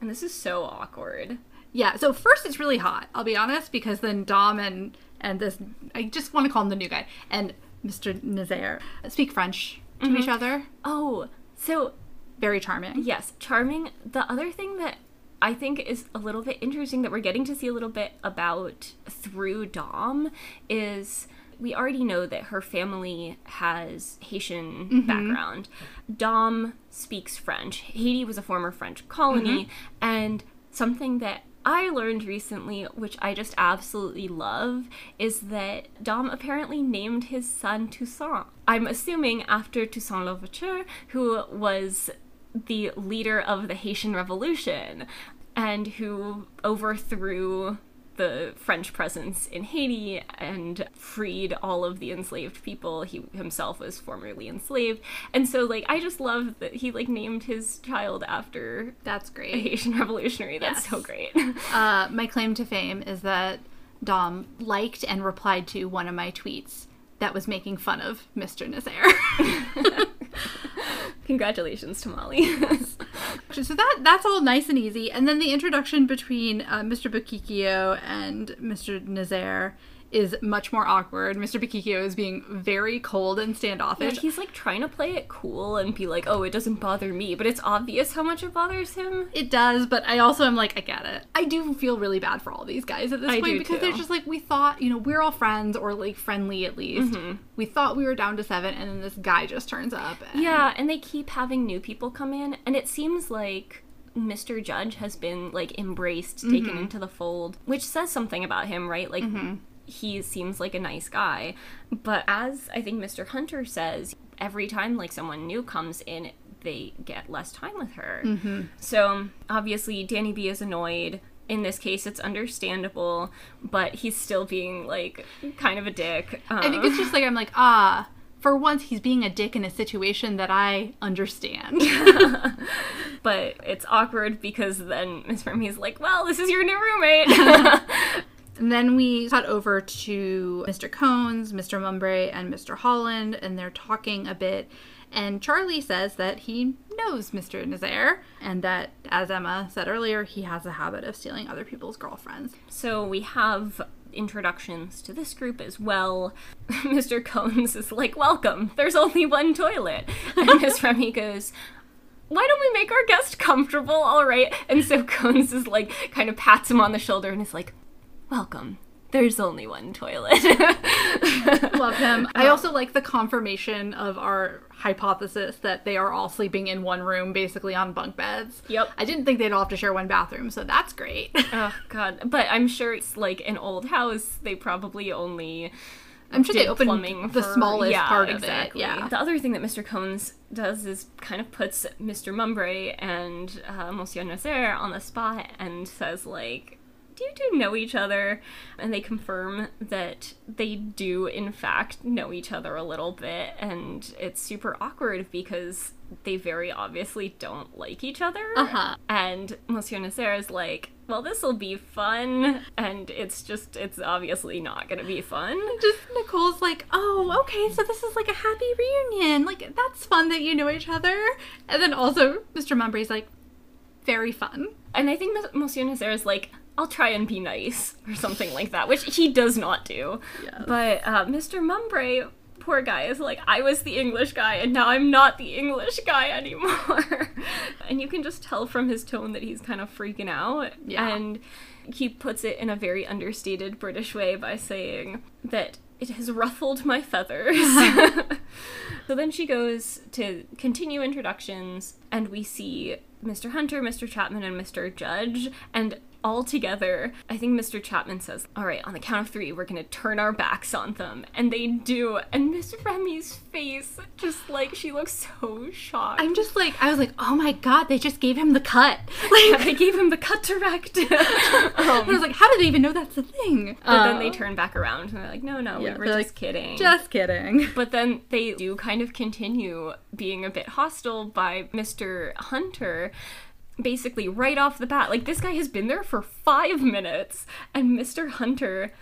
And this is so awkward. Yeah, so first it's really hot, I'll be honest, because then Dom and and this I just want to call him the new guy and Mr. Nazaire speak French to each mm-hmm. other. Oh, so Very charming. Yes, charming. The other thing that I think is a little bit interesting that we're getting to see a little bit about through Dom is we already know that her family has Haitian mm-hmm. background. Dom speaks French. Haiti was a former French colony, mm-hmm. and something that I learned recently, which I just absolutely love, is that Dom apparently named his son Toussaint. I'm assuming after Toussaint Louverture, who was the leader of the Haitian Revolution and who overthrew the French presence in Haiti and freed all of the enslaved people. He himself was formerly enslaved. And so like I just love that he like named his child after That's great. a. Haitian revolutionary. That's Yes. so great. Uh, my claim to fame is that Dom liked and replied to one of my tweets that was making fun of Mr. Nazaire. Congratulations to Molly. so that that's all nice and easy. And then the introduction between uh, Mr. Bukikio and Mr. Nazaire is much more awkward. Mr. Bukikio is being very cold and standoffish. Yeah, he's like trying to play it cool and be like, "Oh, it doesn't bother me," but it's obvious how much it bothers him. It does, but I also am like, I get it. I do feel really bad for all these guys at this I point because they're just like, we thought, you know, we're all friends or like friendly at least. Mm-hmm. We thought we were down to seven, and then this guy just turns up. And Yeah, and they keep having new people come in, and it seems like Mr. Judge has been like embraced, taken into the fold, which says something about him, right? Like he seems like a nice guy. But as I think Mr. Hunter says, every time like someone new comes in, they get less time with her. So obviously Danny B is annoyed. In this case, it's understandable, but he's still being like kind of a dick. I think Um, it's just like I'm like, ah, for once he's being a dick in a situation that I understand. but it's awkward because then Miss Remy's like, "Well, this is your new roommate." And then we cut over to Mr. Cones, Mr. Mumbray, and Mr. Holland, and they're talking a bit. And Charlie says that he knows Mr. Nazaire, and that, as Emma said earlier, he has a habit of stealing other people's girlfriends. so we have introductions to this group as well. Mr. Cones is like, "Welcome. There's only one toilet," and Miss Remy goes. Why don't we make our guest comfortable? All right. And so Cones is like, kind of pats him on the shoulder and is like, Welcome. There's only one toilet. Love him. I also like the confirmation of our hypothesis that they are all sleeping in one room, basically on bunk beds. Yep. I didn't think they'd all have to share one bathroom, so that's great. oh, God. But I'm sure it's like an old house. They probably only I'm sure they opened plumbing the for- smallest yeah, part of exactly. it. Yeah. The other thing that Mr. Cones does is kind of puts Mr. Mumbray and uh, Monsieur Nazaire on the spot and says like, "Do you two know each other?" And they confirm that they do in fact know each other a little bit, and it's super awkward because they very obviously don't like each other. Uh-huh. And Monsieur Nazaire is like, well, this will be fun. And it's just, it's obviously not going to be fun. Just Nicole's like, oh, okay, so this is like a happy reunion. Like, that's fun that you know each other. And then also, Mr. Mumbray's like, very fun. And I think Mons- Monsieur Nazaire is like, I'll try and be nice, or something like that, which he does not do. Yes. But uh, Mr. Mumbray, poor guy, is like, I was the English guy, and now I'm not the English guy anymore. and you can just tell from his tone that he's kind of freaking out. Yeah. And he puts it in a very understated British way by saying that it has ruffled my feathers. so then she goes to continue introductions, and we see Mr. Hunter, Mr. Chapman, and Mr. Judge, and all together, I think Mr. Chapman says, All right, on the count of three, we're gonna turn our backs on them. And they do. And Miss Remy's face, just like, she looks so shocked. I'm just like, I was like, oh my god, they just gave him the cut. Yeah, Like, they gave him the cut direct. and I was like, how did they even know that's a thing? But then they um, turn back around and they're like, no, no, Yeah, we were just like, kidding. Just kidding. But then they do kind of continue being a bit hostile by Mr. Hunter. Basically, right off the bat, like this guy has been there for five minutes, and Mr. Hunter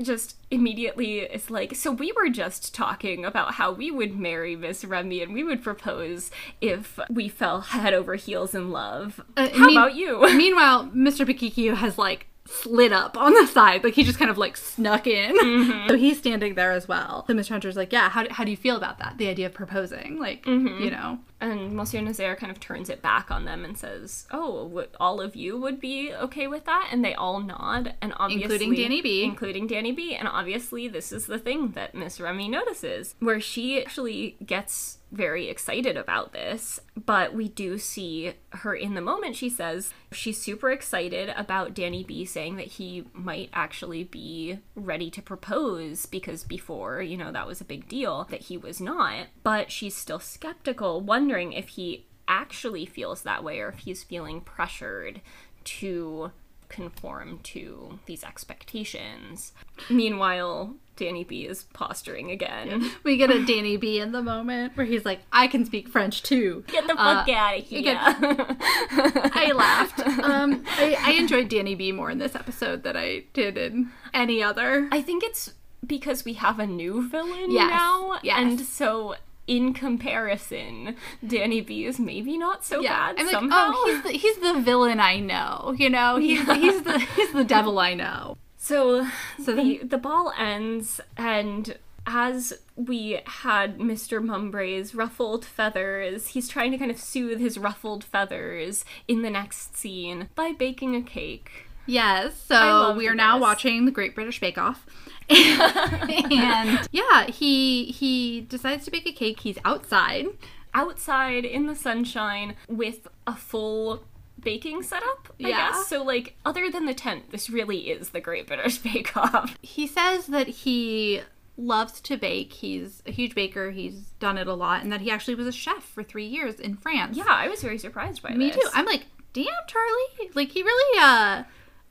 just immediately is like, so we were just talking about how we would marry Miss Remy and we would propose if we fell head over heels in love. Uh, how mean- about you? Meanwhile, Mr. Pikikyu has like slid up on the side. Like he just kind of like snuck in. Mm-hmm. So he's standing there as well. So Mr. Hunter's like, yeah, how, do- how do you feel about that? The idea of proposing? Like, Mm-hmm. you know. And Monsieur Nazaire kind of turns it back on them and says, "Oh, w- all of you would be okay with that?" And they all nod, and obviously, Including Danny B. including Danny B. And obviously, this is the thing that Miss Remy notices, where she actually gets very excited about this. But we do see her in the moment. She says she's super excited about Danny B saying that he might actually be ready to propose because before, you know, that was a big deal that he was not. But she's still skeptical, wondering if he actually feels that way or if he's feeling pressured to conform to these expectations. Meanwhile, Danny B is posturing again. We get a Danny B in the moment where he's like, I can speak French too. Get the fuck out of here. I laughed. Um, I, I enjoyed Danny B more in this episode than I did in any other. I think it's because we have a new villain Yes, now, yes. and so in comparison, Danny B is maybe not so bad I'm like, oh, somehow. oh, he's the, he's the villain I know. You know, he's the, he's the he's the devil I know. so So the the ball ends, and as we had Mr. Mumbray's ruffled feathers, he's trying to kind of soothe his ruffled feathers in the next scene by baking a cake. Yes. So we are now watching the Great British Bake Off. and yeah, he he decides to bake a cake. He's outside. outside in the sunshine with a full baking setup, I Yeah. guess. So like other than the tent, this really is the Great British Bake Off. He says that he loves to bake. He's a huge baker. He's done it a lot, and that he actually was a chef for three years in France. Yeah, I was very surprised by that. Me this. too. I'm like, damn, Charlie. Like he really uh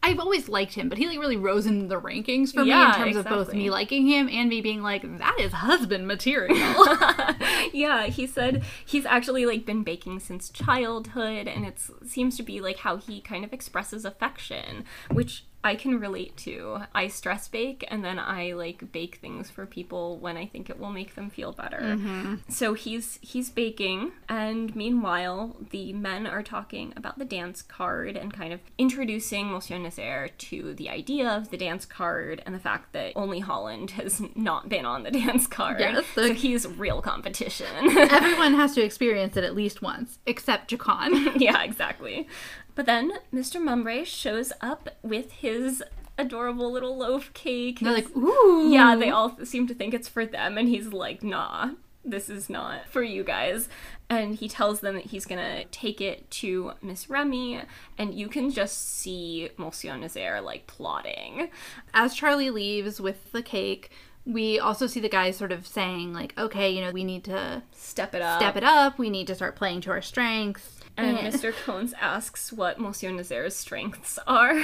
I've always liked him, but he like really rose in the rankings for me in Yeah, terms of both me liking him and me being like, that is husband material. yeah, he said he's actually like been baking since childhood and it seems to be like how he kind of expresses affection, which I can relate to. I stress bake and then I like bake things for people when I think it will make them feel better. Mm-hmm. So he's he's baking and meanwhile the men are talking about the dance card and kind of introducing Monsieur Nazaire to the idea of the dance card and the fact that only Holland has not been on the dance card. Yes, so he's real competition. Everyone has to experience it at least once, except Jacon. yeah, exactly. But then Mr. Mumbray shows up with his adorable little loaf cake. They're his- like, ooh. yeah, they all seem to think it's for them, and he's like, nah, this is not for you guys. And he tells them that he's gonna take it to Miss Remy, and you can just see Monsieur Nazaire like plotting. As Charlie leaves with the cake, we also see the guys sort of saying, like, okay, you know, we need to Step it up. step it up. We need to start playing to our strengths. And mm. Mr. Cones asks what Monsieur Nazaire's strengths are.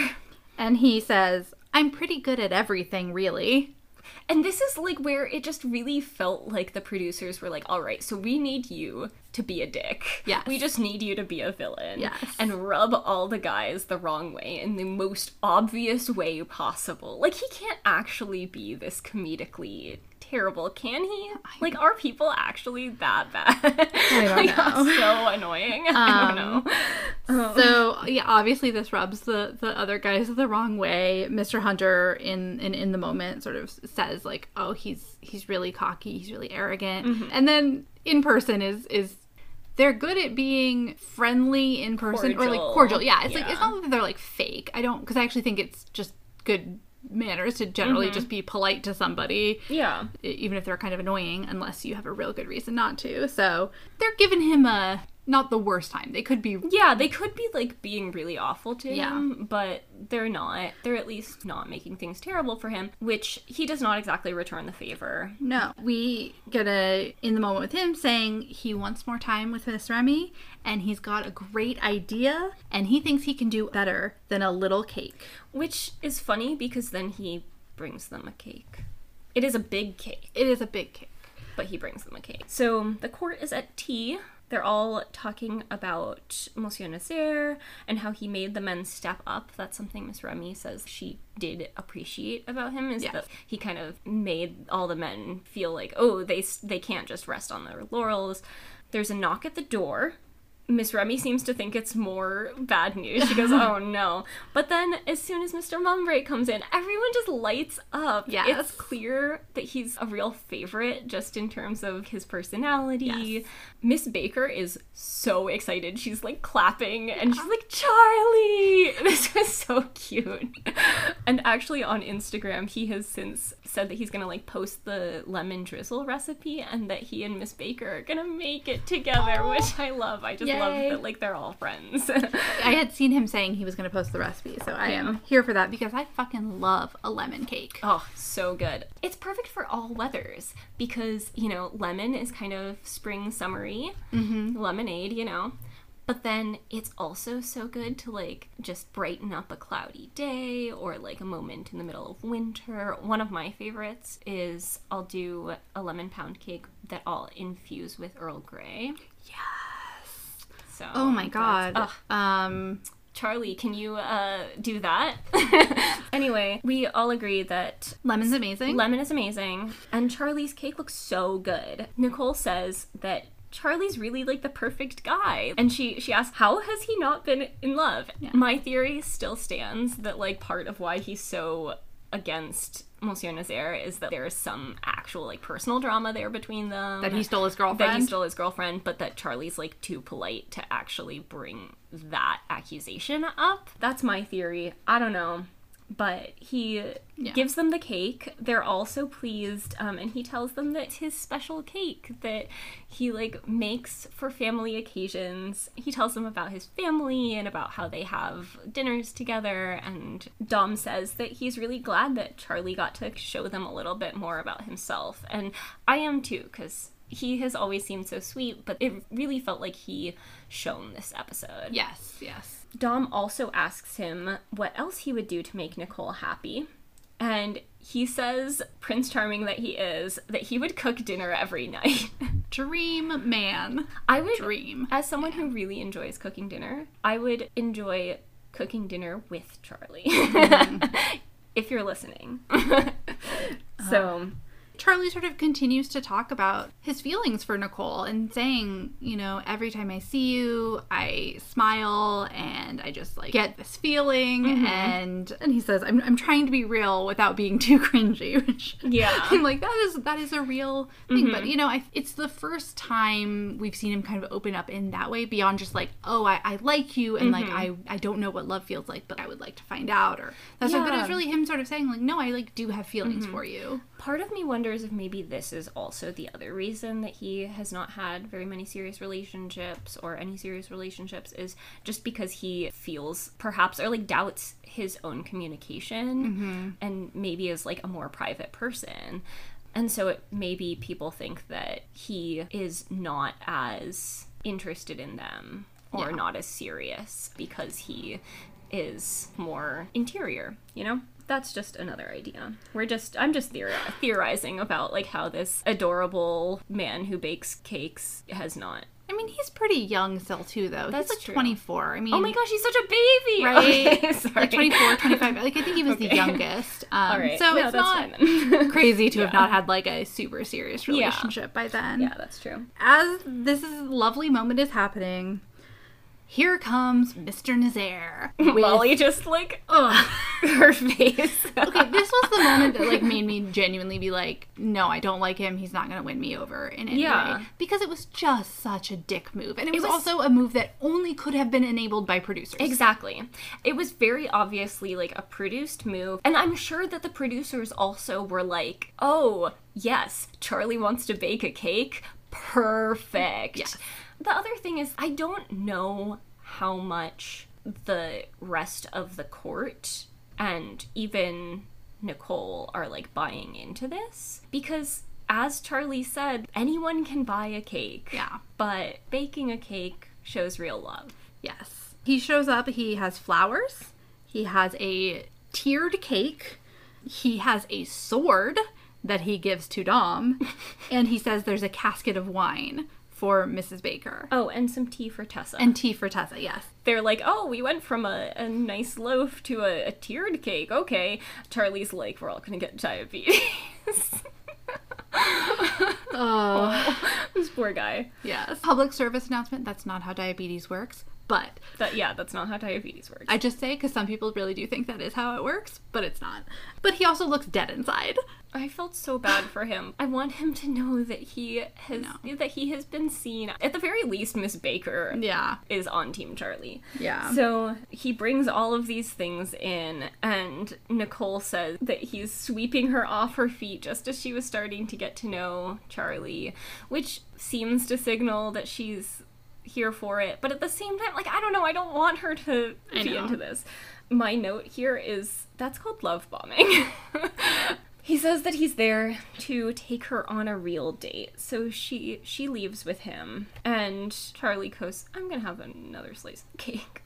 And he says, I'm pretty good at everything, really. And this is like where it just really felt like the producers were like, all right, so we need you to be a dick. Yeah. We just need you to be a villain. Yes. And rub all the guys the wrong way in the most obvious way possible. Like, he can't actually be this comedically terrible, can he? Like, are people actually that bad? I don't like, know. so annoying. I don't Um, know. So yeah, obviously this rubs the the other guys the wrong way. Mr. Hunter in in in the moment sort of says like, "Oh, he's he's really cocky, he's really arrogant," Mm-hmm. and then in person is is they're good at being friendly in person or like Cordial. cordial. Yeah, it's like it's not that they're like fake. I don't because I actually think it's just good manners to generally Mm-hmm. just be polite to somebody Yeah. even if they're kind of annoying unless you have a real good reason not to so they're giving him a not the worst time they could be Yeah, they could be like being really awful to Yeah. him, but they're not. They're at least not making things terrible for him, which he does not exactly return the favor. No. We get a in the moment with him saying he wants more time with Miss Remy and he's got a great idea and he thinks he can do better than a little cake. Which is funny because then he brings them a cake. It is a big cake, It is a big cake. but he brings them a cake. So the court is at tea, They're all talking about Monsieur Nazaire and how he made the men step up. That's something Miss Remy says she did appreciate about him is that he kind of made all the men feel like, oh, they they can't just rest on their laurels. There's a knock at the door. Miss Remy seems to think it's more bad news. She goes, "Oh no!" But then, as soon as Mr. Mumbright comes in, everyone just lights up. Yes. It's clear that he's a real favorite, just in terms of his personality. Yes. Miss Baker is so excited. She's like clapping, and she's like, "Charlie!" This was so cute. And actually, on Instagram, he has since said that he's gonna like post the lemon drizzle recipe, and that he and Miss Baker are gonna make it together, oh, which I love. I just love that like they're all friends. I had seen him saying he was going to post the recipe, so I am here for that because I fucking love a lemon cake. Oh, so good. It's perfect for all weathers because, you know, lemon is kind of spring summery, mm-hmm. lemonade, you know. But then it's also so good to like just brighten up a cloudy day or like a moment in the middle of winter. One of my favorites is I'll do a lemon pound cake that I'll infuse with Earl Grey. Yes. So Oh my god. Um Charlie, can you uh, do that? anyway, we all agree that lemon's amazing. Lemon is amazing, and Charlie's cake looks so good. Nicole says that Charlie's really like the perfect guy, and she she asks, "How has he not been in love?" My theory still stands that like part of why he's so against Monsieur Nazaire is that there is some actual like personal drama there between them. that he stole his girlfriend. that he stole his girlfriend, but that Charlie's like too polite to actually bring that accusation up. That's my theory. I don't know. But he Yeah. gives them the cake. They're all so pleased, um, and he tells them that it's his special cake that he like makes for family occasions. He tells them about his family and about how they have dinners together. And Dom says that he's really glad that Charlie got to show them a little bit more about himself, and I am too, because he has always seemed so sweet. But it really felt like he shone this episode. Yes, yes. Dom also asks him what else he would do to make Nicole happy. And he says, Prince Charming that he is, that he would cook dinner every night. Dream man. I would, Dream. as someone who really enjoys cooking dinner, I would enjoy cooking dinner with Charlie. Mm-hmm. if you're listening. so, uh, Charlie sort of continues to talk about his feelings for Nicole and saying, you know, every time I see you, I smile and I just like get this feeling mm-hmm. and and he says, I'm, I'm trying to be real without being too cringy, which Yeah. I'm like that is that is a real thing. But mm-hmm. you know, I, it's the first time we've seen him kind of open up in that way beyond just like, oh, I, I like you and like mm-hmm. I I don't know what love feels like, but I would like to find out or that's what but it was really him sort of saying like, no, I like do have feelings for you. part of me wonders if maybe this is also the other reason that he has not had very many serious relationships or any serious relationships is just because he feels perhaps or like doubts his own communication mm-hmm. and maybe is like a more private person. And so it maybe people think that he is not as interested in them or Yeah. not as serious because he is more interior, you know? That's just another idea. We're just I'm just theori- theorizing about like how this adorable man who bakes cakes has not. I mean, he's pretty young still, too, though. That's he's like true. 24. I mean, Oh my gosh, he's such a baby. Right? Okay, sorry. like 24, 25. Like, I think he was the youngest. Um, All right. So No, it's not crazy to have not had like a super serious Yeah. relationship by then. yeah, that's true. As this is lovely moment is happening, here comes Mr. Nazaire. With, Molly just like Ugh. her face. Okay, this was the moment that like made me genuinely be like, no, I don't like him. He's not gonna win me over in any Yeah. way because it was just such a dick move, and it was, was- also a move that only could have been enabled by producers. Exactly. It was very obviously like a produced move. And I'm sure that the producers also were like, oh, yes, Charlie wants to bake a cake. Perfect. Yes. The other thing is, I don't know how much the rest of the court and even Nicole are like buying into this because. As Charlie said, anyone can buy a cake. Yeah. But baking a cake shows real love. Yes. He shows up, he has flowers, he has a tiered cake, he has a sword that he gives to Dom, and he says there's a casket of wine for Mrs. Baker. Oh, and some tea for Tessa. And tea for Tessa, yes. they're like, oh, we went from a, a nice loaf to a, a tiered cake. Okay. Charlie's like, we're all gonna get diabetes. Oh. this poor guy. yes. Public service announcement that's not how diabetes works, but That yeah, that's not how diabetes works. I just say because some people really do think that is how it works, but it's not. But he also looks dead inside. I felt so bad for him. I want him to know that he has No. that he has been seen. At the very least, Miss Baker Yeah. is on Team Charlie. Yeah. So he brings all of these things in, and Nicole says that he's sweeping her off her feet just as she was starting to get to know Charlie, which seems to signal that she's here for it. But at the same time, like, I don't know, I don't want her to I be know. into this. My note here is that's called love bombing. He says that he's there to take her on a real date. So she she leaves with him and Charlie goes, "I'm to have another slice of cake."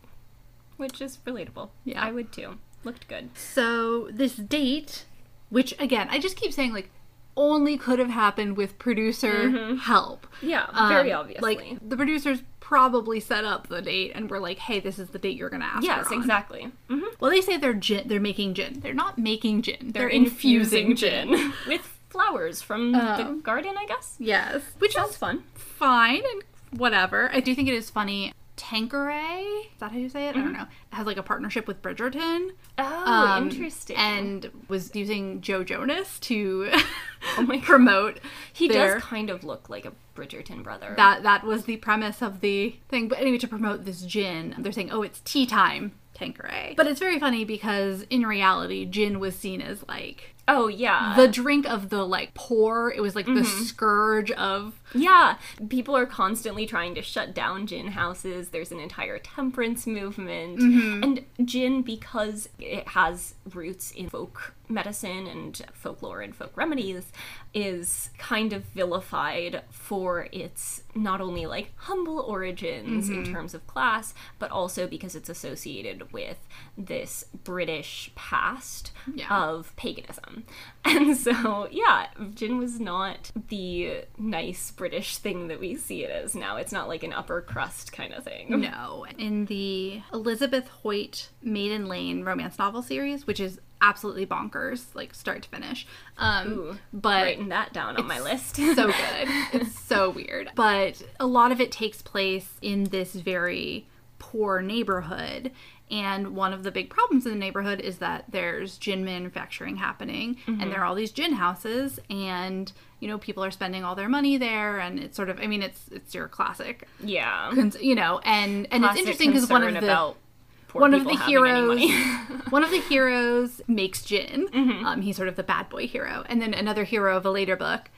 Which is relatable. Yeah. I would too. Looked good. So this date, which again, I just keep saying like only could have happened with producer help. Yeah, Um, very obviously. Like the producers probably set up the date and were like, "Hey, this is the date you're gonna ask yes, her on." exactly. hmm Well, they say they're gin. They're making gin. They're not making gin. They're, They're infusing, infusing gin. gin with flowers from the Um, garden, I guess. Yes, which Sounds is fun. fine and whatever. I do think it is funny. Tanqueray, is that how you say it? I don't know. Has like a partnership with Bridgerton. Oh, um, interesting. And was using Joe Jonas to Oh my promote. he their- does kind of look like a Bridgerton brother. that that was the premise of the thing. But anyway, to promote this gin, they're saying, "Oh, it's tea time." Tanqueray. But it's very funny because in reality, gin was seen as like oh yeah. the drink of the like poor. It was like the mm-hmm. scourge of Yeah, people are constantly trying to shut down gin houses. There's an entire temperance movement. Mm-hmm. And gin, because it has roots in folk medicine and folklore and folk remedies, is kind of vilified for its not only like humble origins in mm-hmm. terms of class, but also because it's associated with this British past Yeah. of paganism. And so, yeah, gin was not the nice British thing that we see it as now. It's not like an upper crust kind of thing. No. In the Elizabeth Hoyt Maiden Lane romance novel series, which is absolutely bonkers, like start to finish. Um, Ooh, but Writing that down on my list. so good. It's so weird. But a lot of it takes place in this very poor neighborhood. And one of the big problems in the neighborhood is that there's gin manufacturing happening, and there are all these gin houses, and you know people are spending all their money there, and it's sort of, I mean, it's it's your classic, yeah. cons- you know, and and Classic it's interesting because one of the about one of the heroes one of the heroes makes gin Mm-hmm. um, he's sort of the bad boy hero and then another hero of a later book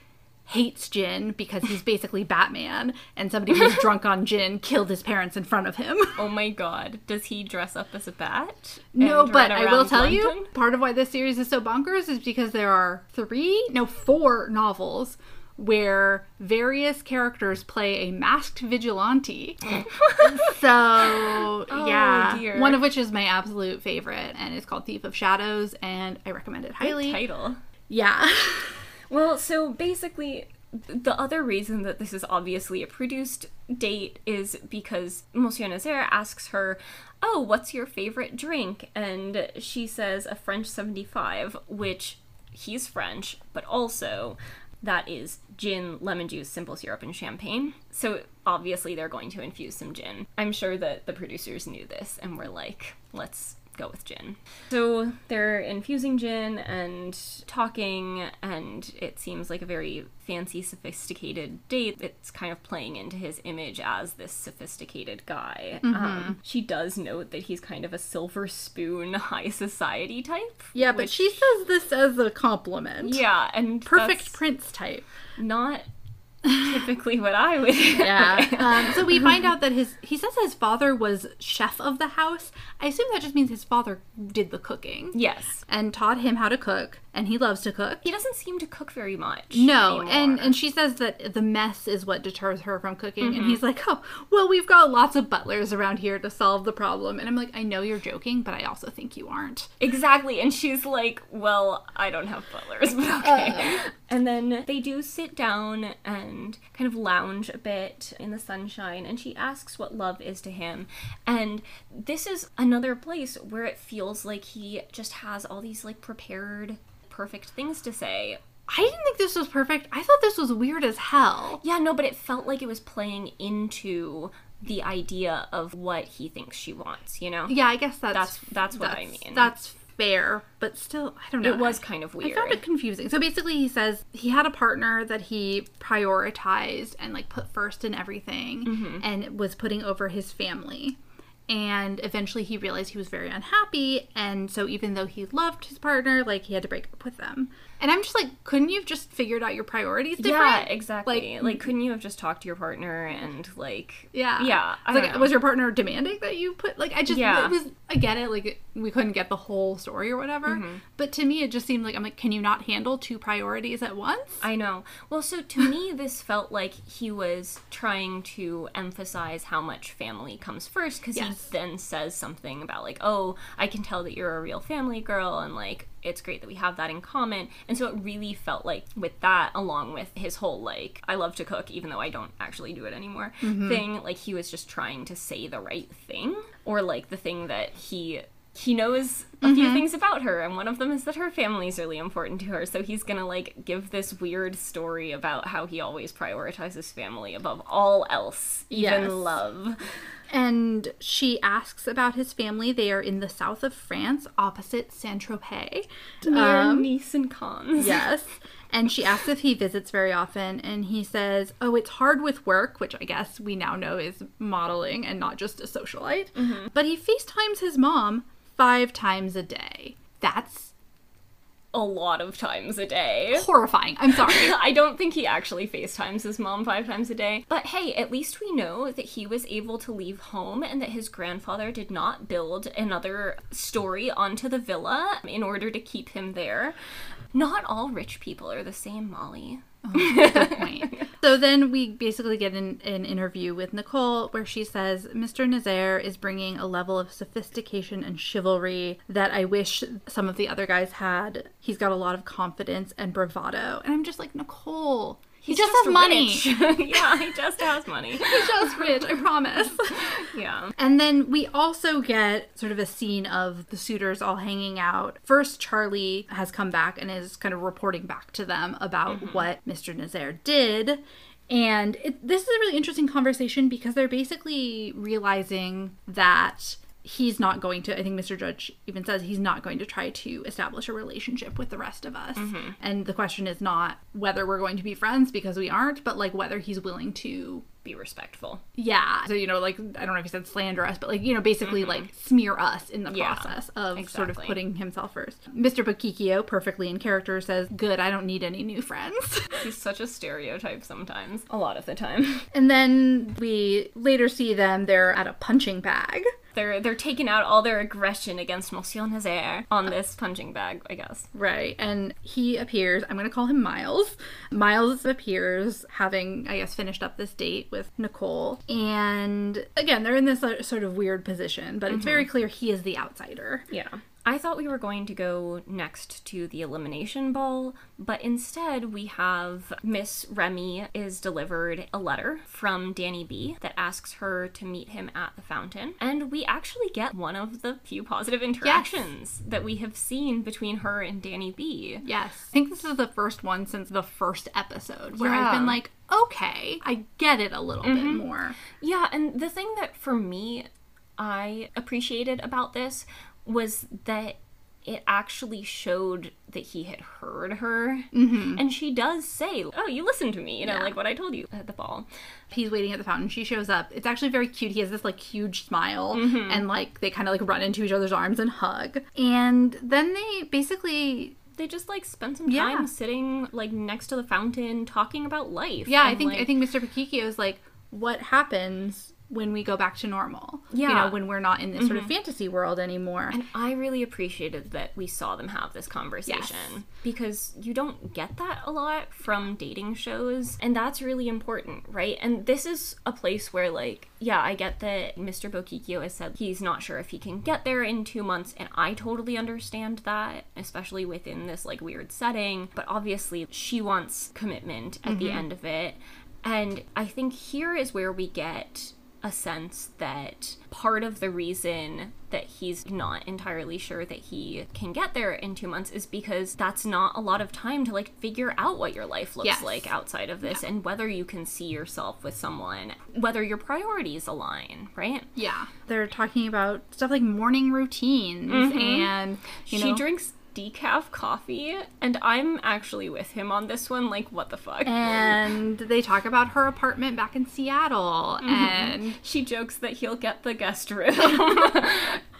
hates gin because he's basically batman and somebody who's drunk on gin killed his parents in front of him oh my god. Does he dress up as a bat? no but i will tell you part of why this series is so bonkers is because there are three no four novels where various characters play a masked vigilante so oh, yeah Oh, dear. one of which is my absolute favorite and it's called thief of shadows and i recommend it highly Title. yeah Well, so basically, the other reason that this is obviously a produced date is because Monsieur Nazaire asks her, Oh, what's your favorite drink? And she says a French 75, which he's French, but also that is gin, lemon juice, simple syrup, and champagne. So obviously they're going to infuse some gin. I'm sure that the producers knew this and were like, let's go with gin. So they're infusing gin and talking, and it seems like a very fancy, sophisticated date. It's kind of playing into his image as this sophisticated guy. Um, she does note that he's kind of a silver spoon, high society type. yeah but which- she says this as a compliment yeah, and perfect prince type not typically what I would. yeah um, so we find out that his he says his father was chef of the house i assume that just means his father did the cooking yes. and taught him how to cook and he loves to cook He doesn't seem to cook very much. no and anymore. and she says that the mess is what deters her from cooking Mm-hmm. and he's like oh well we've got lots of butlers around here to solve the problem and i'm like i know you're joking but i also think you aren't Exactly. And she's like, Well, I don't have butlers, but okay. And then they do sit down and kind of lounge a bit in the sunshine, and she asks what love is to him. And this is another place where it feels like he just has all these like prepared, perfect things to say. I didn't think this was perfect. I thought this was weird as hell. Yeah, no, but it felt like it was playing into the idea of what he thinks she wants, you know? Yeah, I guess that's That's that's what I mean. That's fair, but still, I don't know. It was kind of weird. I found it confusing. So basically, he says he had a partner that he prioritized and like put first in everything, Mm-hmm. and was putting over his family. And eventually, he realized he was very unhappy, and so even though he loved his partner, like he had to break up with them. And I'm just like, couldn't you have just figured out your priorities different? Yeah, exactly. Like- Like, couldn't you have just talked to your partner and like Yeah. Yeah, like, know. was your partner demanding that you put like I just Yeah. it was I get it like we couldn't get the whole story or whatever, Mm-hmm. but to me it just seemed like I'm like, can you not handle two priorities at once? I know. Well, so to me, this felt like he was trying to emphasize how much family comes first because Yes. he then says something about, like, oh, I can tell that you're a real family girl, and like, it's great that we have that in common. And so it really felt like, with that, along with his whole, like, I love to cook, even though I don't actually do it anymore mm-hmm. thing, like, he was just trying to say the right thing, or like the thing that he. He knows a few things about her, and one of them is that her family is really important to her. So he's gonna like give this weird story about how he always prioritizes family above all else, even Yes. love. And she asks about his family. They are in the south of France, opposite Saint Tropez. Near Um, Nice and Cannes. yes. And she asks if he visits very often, and he says, "Oh, it's hard with work," which I guess we now know is modeling and not just a socialite. But he FaceTimes his mom five times a day. That's a lot of times a day. horrifying. I'm sorry. I don't think he actually FaceTimes his mom five times a day. But hey, at least we know that he was able to leave home and that his grandfather did not build another story onto the villa in order to keep him there. Not all rich people are the same, Molly. Oh, good point. So then we basically get an, an interview with Nicole where she says Mr. Nazaire is bringing a level of sophistication and chivalry that I wish some of the other guys had. He's got a lot of confidence and bravado. And I'm just like, Nicole, he He's just, has money. yeah, he just has money. He's just rich, I promise. Yeah. And then we also get sort of a scene of the suitors all hanging out. First, Charlie has come back and is kind of reporting back to them about mm-hmm. what Mr. Nazaire did. And it, this is a really interesting conversation because they're basically realizing that he's not going to, I think Mr. Judge even says he's not going to try to establish a relationship with the rest of us. And the question is not whether we're going to be friends because we aren't, but like whether he's willing to Be respectful. yeah. So, you know, like, I don't know if he said slander us, but like, you know, basically like smear us in the Mm-hmm. Yeah, process of sort of putting himself first. Mr. Bakikio, perfectly in character, says, Good, I don't need any new friends. He's such a stereotype sometimes. A lot of the time. and then we later see them, they're at a punching bag. They're they're taking out all their aggression against Monsieur Nazaire on this punching bag, I guess. Right. And he appears, I'm going to call him Miles. Miles appears having, I guess, finished up this date with Nicole. And again, they're in this uh, sort of weird position, but Mm-hmm. it's very clear he is the outsider. Yeah. I thought we were going to go next to the elimination ball, but instead we have Miss Remy is delivered a letter from Danny B that asks her to meet him at the fountain. And we actually get one of the few positive interactions that we have seen between her and Danny B. Yes. I think this is the first one since the first episode where I've been like, okay, I get it a little bit mm-hmm. more. Yeah, and the thing that for me I appreciated about this was that it actually showed that he had heard her. Mm-hmm. And she does say, Oh, you listened to me, you know, Yeah. like what I told you at the ball. He's waiting at the fountain. She shows up. It's actually very cute. He has this like huge smile Mm-hmm. and like they kind of like run into each other's arms and hug. And then they basically They just like spend some Yeah. time sitting like next to the fountain talking about life. Yeah, I think like, I think Mr. Pakikio is like what happens when we go back to normal. Yeah. Mm-hmm. know, when we're not in this sort of fantasy world anymore. And I really appreciated that we saw them have this conversation Yes. because you don't get that a lot from dating shows, and that's really important, right? And this is a place where, like, yeah, I get that Mr. Bokikyo has said he's not sure if he can get there in two months, and I totally understand that, especially within this, like, weird setting. But obviously, she wants commitment at the end of it. And I think here is where we get a sense that part of the reason that he's not entirely sure that he can get there in two months is because that's not a lot of time to like figure out what your life looks Yes. like outside of this and whether you can see yourself with someone, whether your priorities align, right? yeah. They're talking about stuff like morning routines mm-hmm. and, you she know, drinks decaf coffee and I'm actually with him on this one like what the fuck. and they talk about her apartment back in Seattle mm-hmm. and she jokes that he'll get the guest room.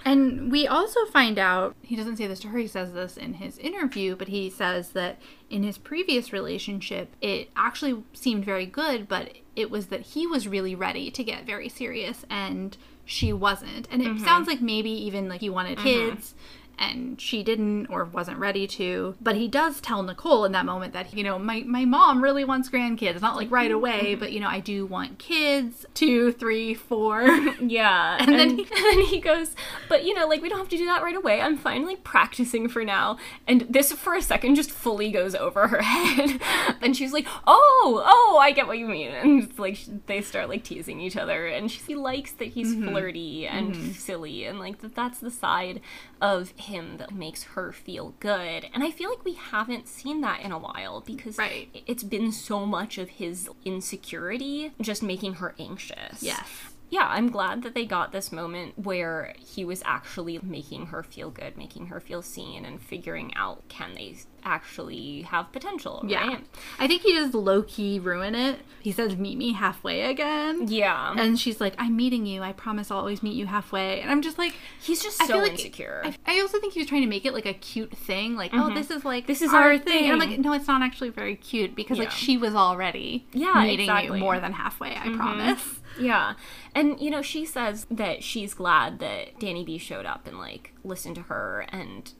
And we also find out, he doesn't say this to her, he says this in his interview, but he says that in his previous relationship, it actually seemed very good, but it was that he was really ready to get very serious and she wasn't. And it mm-hmm. sounds like maybe even like he wanted mm-hmm. kids and she didn't or wasn't ready to. But he does tell Nicole in that moment that, you know, my, my mom really wants grandkids. Not like right away, mm-hmm. but, you know, I do want kids. Two, three, four. Yeah. And, then, he, and then he goes, But you know, like, we don't have to do that right away. I'm finally practicing for now. And this, for a second, just fully goes over her head. and she's like, Oh, oh, I get what you mean. And it's like, they start, like, teasing each other. And she likes that he's mm-hmm. flirty and mm-hmm. silly. And, like, that that's the side of him that makes her feel good. And I feel like we haven't seen that in a while because Right. it's been so much of his insecurity just making her anxious yes. Yeah, I'm glad that they got this moment where he was actually making her feel good, making her feel seen, and figuring out can they actually have potential, Yeah. right? I think he just low key ruin it. He says, Meet me halfway again. Yeah. And she's like, I'm meeting you. I promise I'll always meet you halfway. And I'm just like, He's just so like insecure. I, I also think he was trying to make it like a cute thing. Like, oh, this is like This is our our thing. And I'm like, no, it's not actually very cute because like she was already Yeah, meeting exactly. Mm-hmm. you more than halfway. I promise. Yeah. And, you know, she says that she's glad that Danny B showed up and, like, listened to her and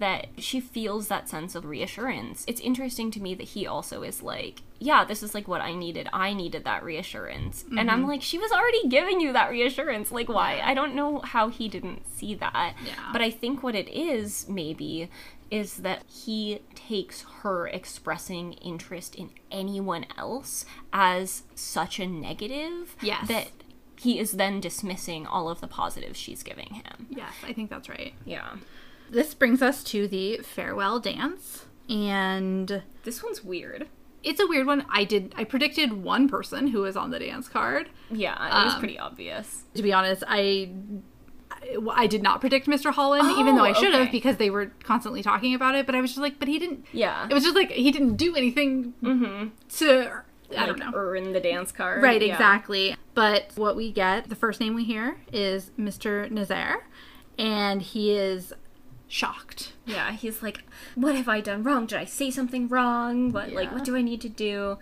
that she feels that sense of reassurance. It's interesting to me that he also is like, yeah, this is like what I needed. I needed that reassurance. And I'm mm-hmm. like, she was already giving you that reassurance. Like, why? I don't know how he didn't see that. Yeah. But I think what it is, maybe, is that he takes her expressing interest in anyone else as such a negative Yes. that he is then dismissing all of the positives she's giving him. Yes, I think that's right. Yeah. This brings us to the farewell dance. And This one's weird. it's a weird one. I did I predicted one person who was on the dance card. Yeah, it was Um, pretty obvious. to be honest, I I- did not predict Mr. Holland, even though I Oh, should have okay. because they were constantly talking about it. But I was just like, but he didn't. Yeah. It was just like he didn't do anything mm-hmm. to. I don't know. Or in the dance card. Right, Yeah. exactly. But what we get, the first name we hear is Mr. Nazaire, and he is shocked. Yeah, he's like, what have I done wrong? Did I say something wrong? What like what do I need to do?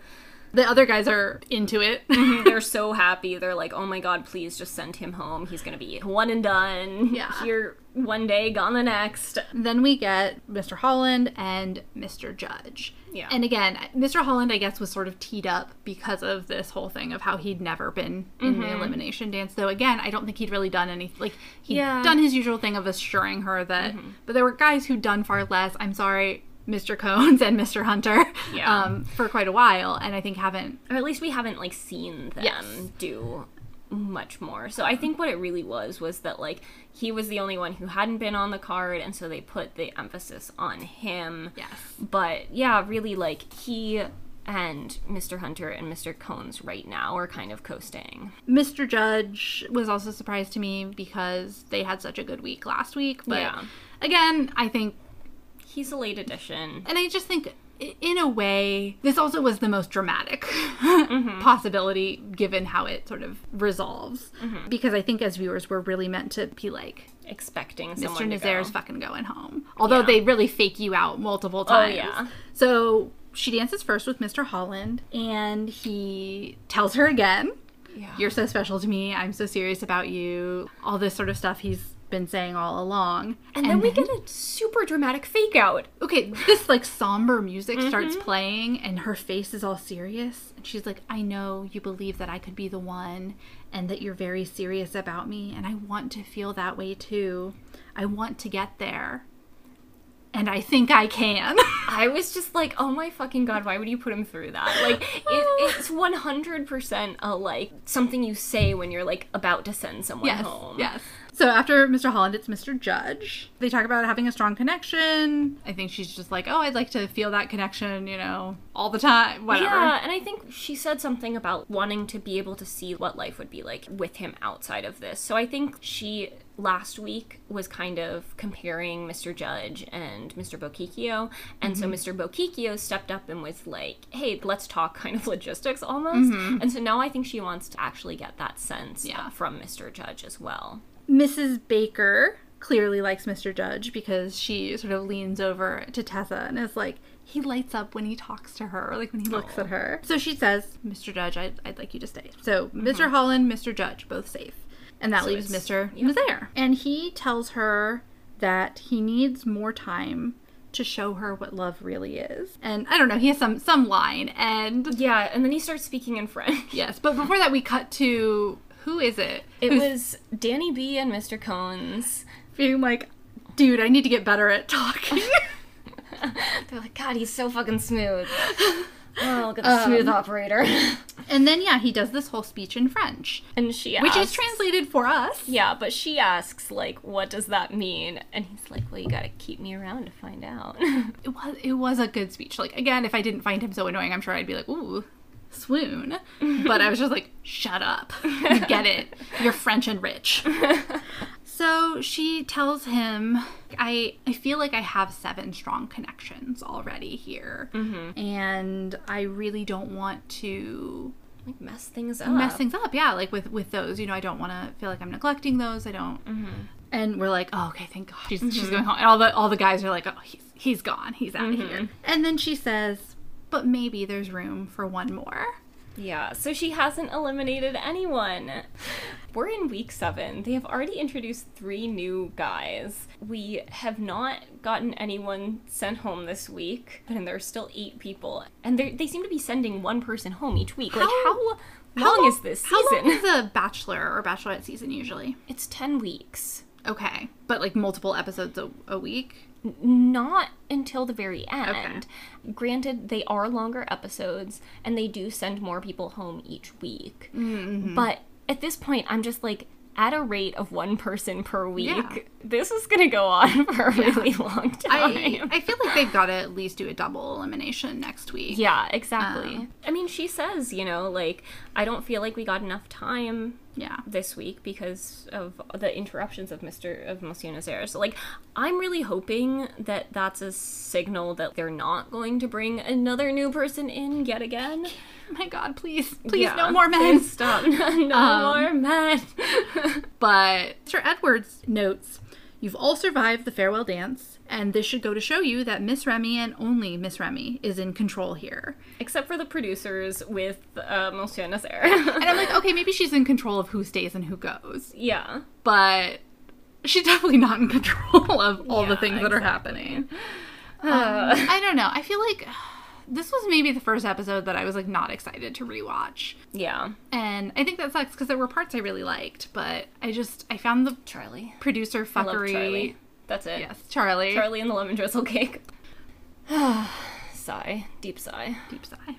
The other guys are into it. Mm-hmm. They're so happy. They're like, oh my god, please just send him home. He's gonna be one and done. Yeah. Here one day, gone the next. then we get Mr. Holland and Mr. Judge. Yeah. And again, Mr. Holland, I guess, was sort of teed up because of this whole thing of how he'd never been in the mm-hmm. elimination dance. Though, again, I don't think he'd really done any, like, he'd Yeah. done his usual thing of assuring her that, mm-hmm. but there were guys who'd done far less. I'm sorry, Mr. Cones and Mr. Hunter, Yeah. um, for quite a while, and I think haven't. Or at least we haven't like seen them Yes. do much more. So I think what it really was was that like he was the only one who hadn't been on the card and so they put the emphasis on him. Yes. But yeah, really like he and Mr. Hunter and Mr. Cones right now are kind of coasting. Mr. Judge was also surprised to me because they had such a good week last week. But Yeah. again, I think He's a late addition. And I just think, in a way, this also was the most dramatic Mm-hmm. possibility given how it sort of resolves. Mm-hmm. Because I think as viewers, we're really meant to be like, Expecting Mr. Nazaire's go. fucking going home. Although Yeah. Oh, they really fake you out multiple times. Oh, yeah. So she dances first with Mr. Holland, and he tells her again Yeah. You're so special to me. I'm so serious about you. All this sort of stuff he's been saying all along. And, then we get a super dramatic fake out. okay, this like somber music mm-hmm. starts playing and her face is all serious and she's like, "I know you believe that I could be the one and that you're very serious about me and I want to feel that way too. I want to get there. And I think I can." I was just like, oh my fucking god, why would you put him through that? Like, it, it's 100% a, like, something you say when you're, like, about to send someone yes. home. Yes. So after Mr. Holland, it's Mr. Judge. They talk about having a strong connection. I think she's just like, "Oh, I'd like to feel that connection, you know, all the time, whatever." Yeah, and I think she said something about wanting to be able to see what life would be like with him outside of this. So I think she last week was kind of comparing Mr. Judge and Mr. Bokikio, and so mm-hmm. Mr. Bokikio stepped up and was like, "Hey, let's talk kind of logistics almost." Mm-hmm. And so now I think she wants to actually get that sense Yeah. from Mr. Judge as well. Mrs. Baker clearly likes Mr. Judge because she sort of leans over to Tessa and is like, he lights up when he talks to her, like when he looks at oh. her. So she says, Mr. Judge, I'd, I'd like you to stay. So mm-hmm. Mr. Holland, Mr. Judge, both safe. And that So leaves Mr. yep. Nazaire. And he tells her that he needs more time to show her what love really is. And I don't know, he has some some line and Yeah, and then he starts speaking in French. yes, but before that we cut to who is it? It Who's was Danny B and Mr. Cones. being like, dude, I need to get better at talking. They're like, God, he's so fucking smooth. Oh, look at the smooth um, operator. and then yeah, he does this whole speech in French, and she which is translated for us. Yeah, but she asks, like, what does that mean? And he's like, well, you gotta keep me around to find out. It was it was a good speech. Like again, if I didn't find him so annoying, I'm sure I'd be like, ooh, swoon. But I was just like, shut up. You get it. You're French and rich. So she tells him, I I feel like I have seven strong connections already here, mm-hmm. and I really don't want to like, mess things up. mess things up. Yeah, like with with those, you know, I don't want to feel like I'm neglecting those. I don't. Mm-hmm. And we're like, oh, okay, thank God, she's, she's mm-hmm. going home. And all the all the guys are like, oh, he's he's gone, he's out of here. And then she says, but maybe there's room for one more. Yeah, so she hasn't eliminated anyone. We're in week seven. They have already introduced three new guys. We have not gotten anyone sent home this week, and there's still eight people. And they they seem to be sending one person home each week. Like, How- how, long lo- is this season? How long is a bachelor or bachelorette season usually? It's 10 weeks. Okay, but like multiple episodes a, a week. Not until the very end. Granted, they are longer episodes and they do send more people home each week. Mm-hmm. But at this point, I'm just like, at a rate of one person per week, Yeah. this is going to go on for a really long time. I I feel like they've got to at least do a double elimination next week. yeah, exactly. Um, I mean, she says, you know, like, I don't feel like we got enough time Yeah. this week because of the interruptions of Mr. of Monsieur Nazaire. So like I'm really hoping that that's a signal that they're not going to bring another new person in yet again. My God, please, please, Yeah, no more men. Stop. no Um, more men. But Sir Edwards notes, You've all survived the farewell dance, and this should go to show you that Miss Remy and only Miss Remy is in control here. Except for the producers with uh, Monsieur Nazaire. And I'm like, okay, maybe she's in control of who stays and who goes, yeah. but she's definitely not in control of all the things that are happening. Uh, Um, I don't know. I feel like this was maybe the first episode that I was like not excited to rewatch. yeah. And I think that sucks because there were parts I really liked, but I just I found the Charlie. producer fuckery. Charlie. That's it. Yes, Charlie. Charlie and the lemon drizzle cake. sigh. Deep sigh. Deep sigh.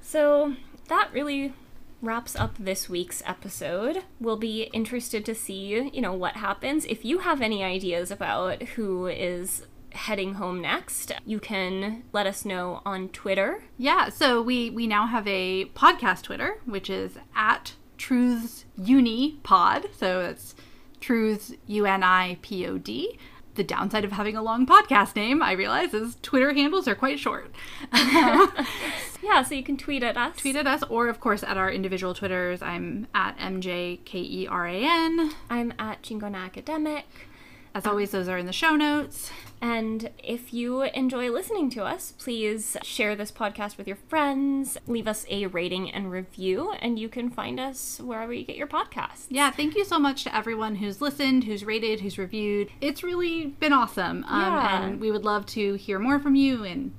So that really wraps up this week's episode. We'll be interested to see, you know, what happens. If you have any ideas about who is heading home next, you can let us know on Twitter. Yeah, so we we now have a podcast Twitter, which is at Truths Uni Pod. So it's Truths U N I P O D. The downside of having a long podcast name, I realize, is Twitter handles are quite short. Yeah, so you can tweet at us. Tweet at us, or of course at our individual Twitters. I'm at M J K E R A N. I'm at Chingona Academic. As always, those are in the show notes. And if you enjoy listening to us, please share this podcast with your friends, leave us a rating and review, and you can find us wherever you get your podcasts. Yeah, thank you so much to everyone who's listened, who's rated, who's reviewed. It's really been awesome. Um, Yeah. And we would love to hear more from you and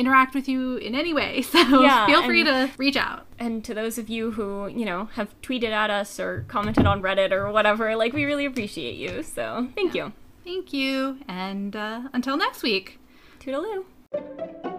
interact with you in any way. So Yeah, feel free to reach out. And to those of you who, you know, have tweeted at us or commented on Reddit or whatever, like, we really appreciate you. So thank you. Thank you. And uh, until next week. Toodaloo.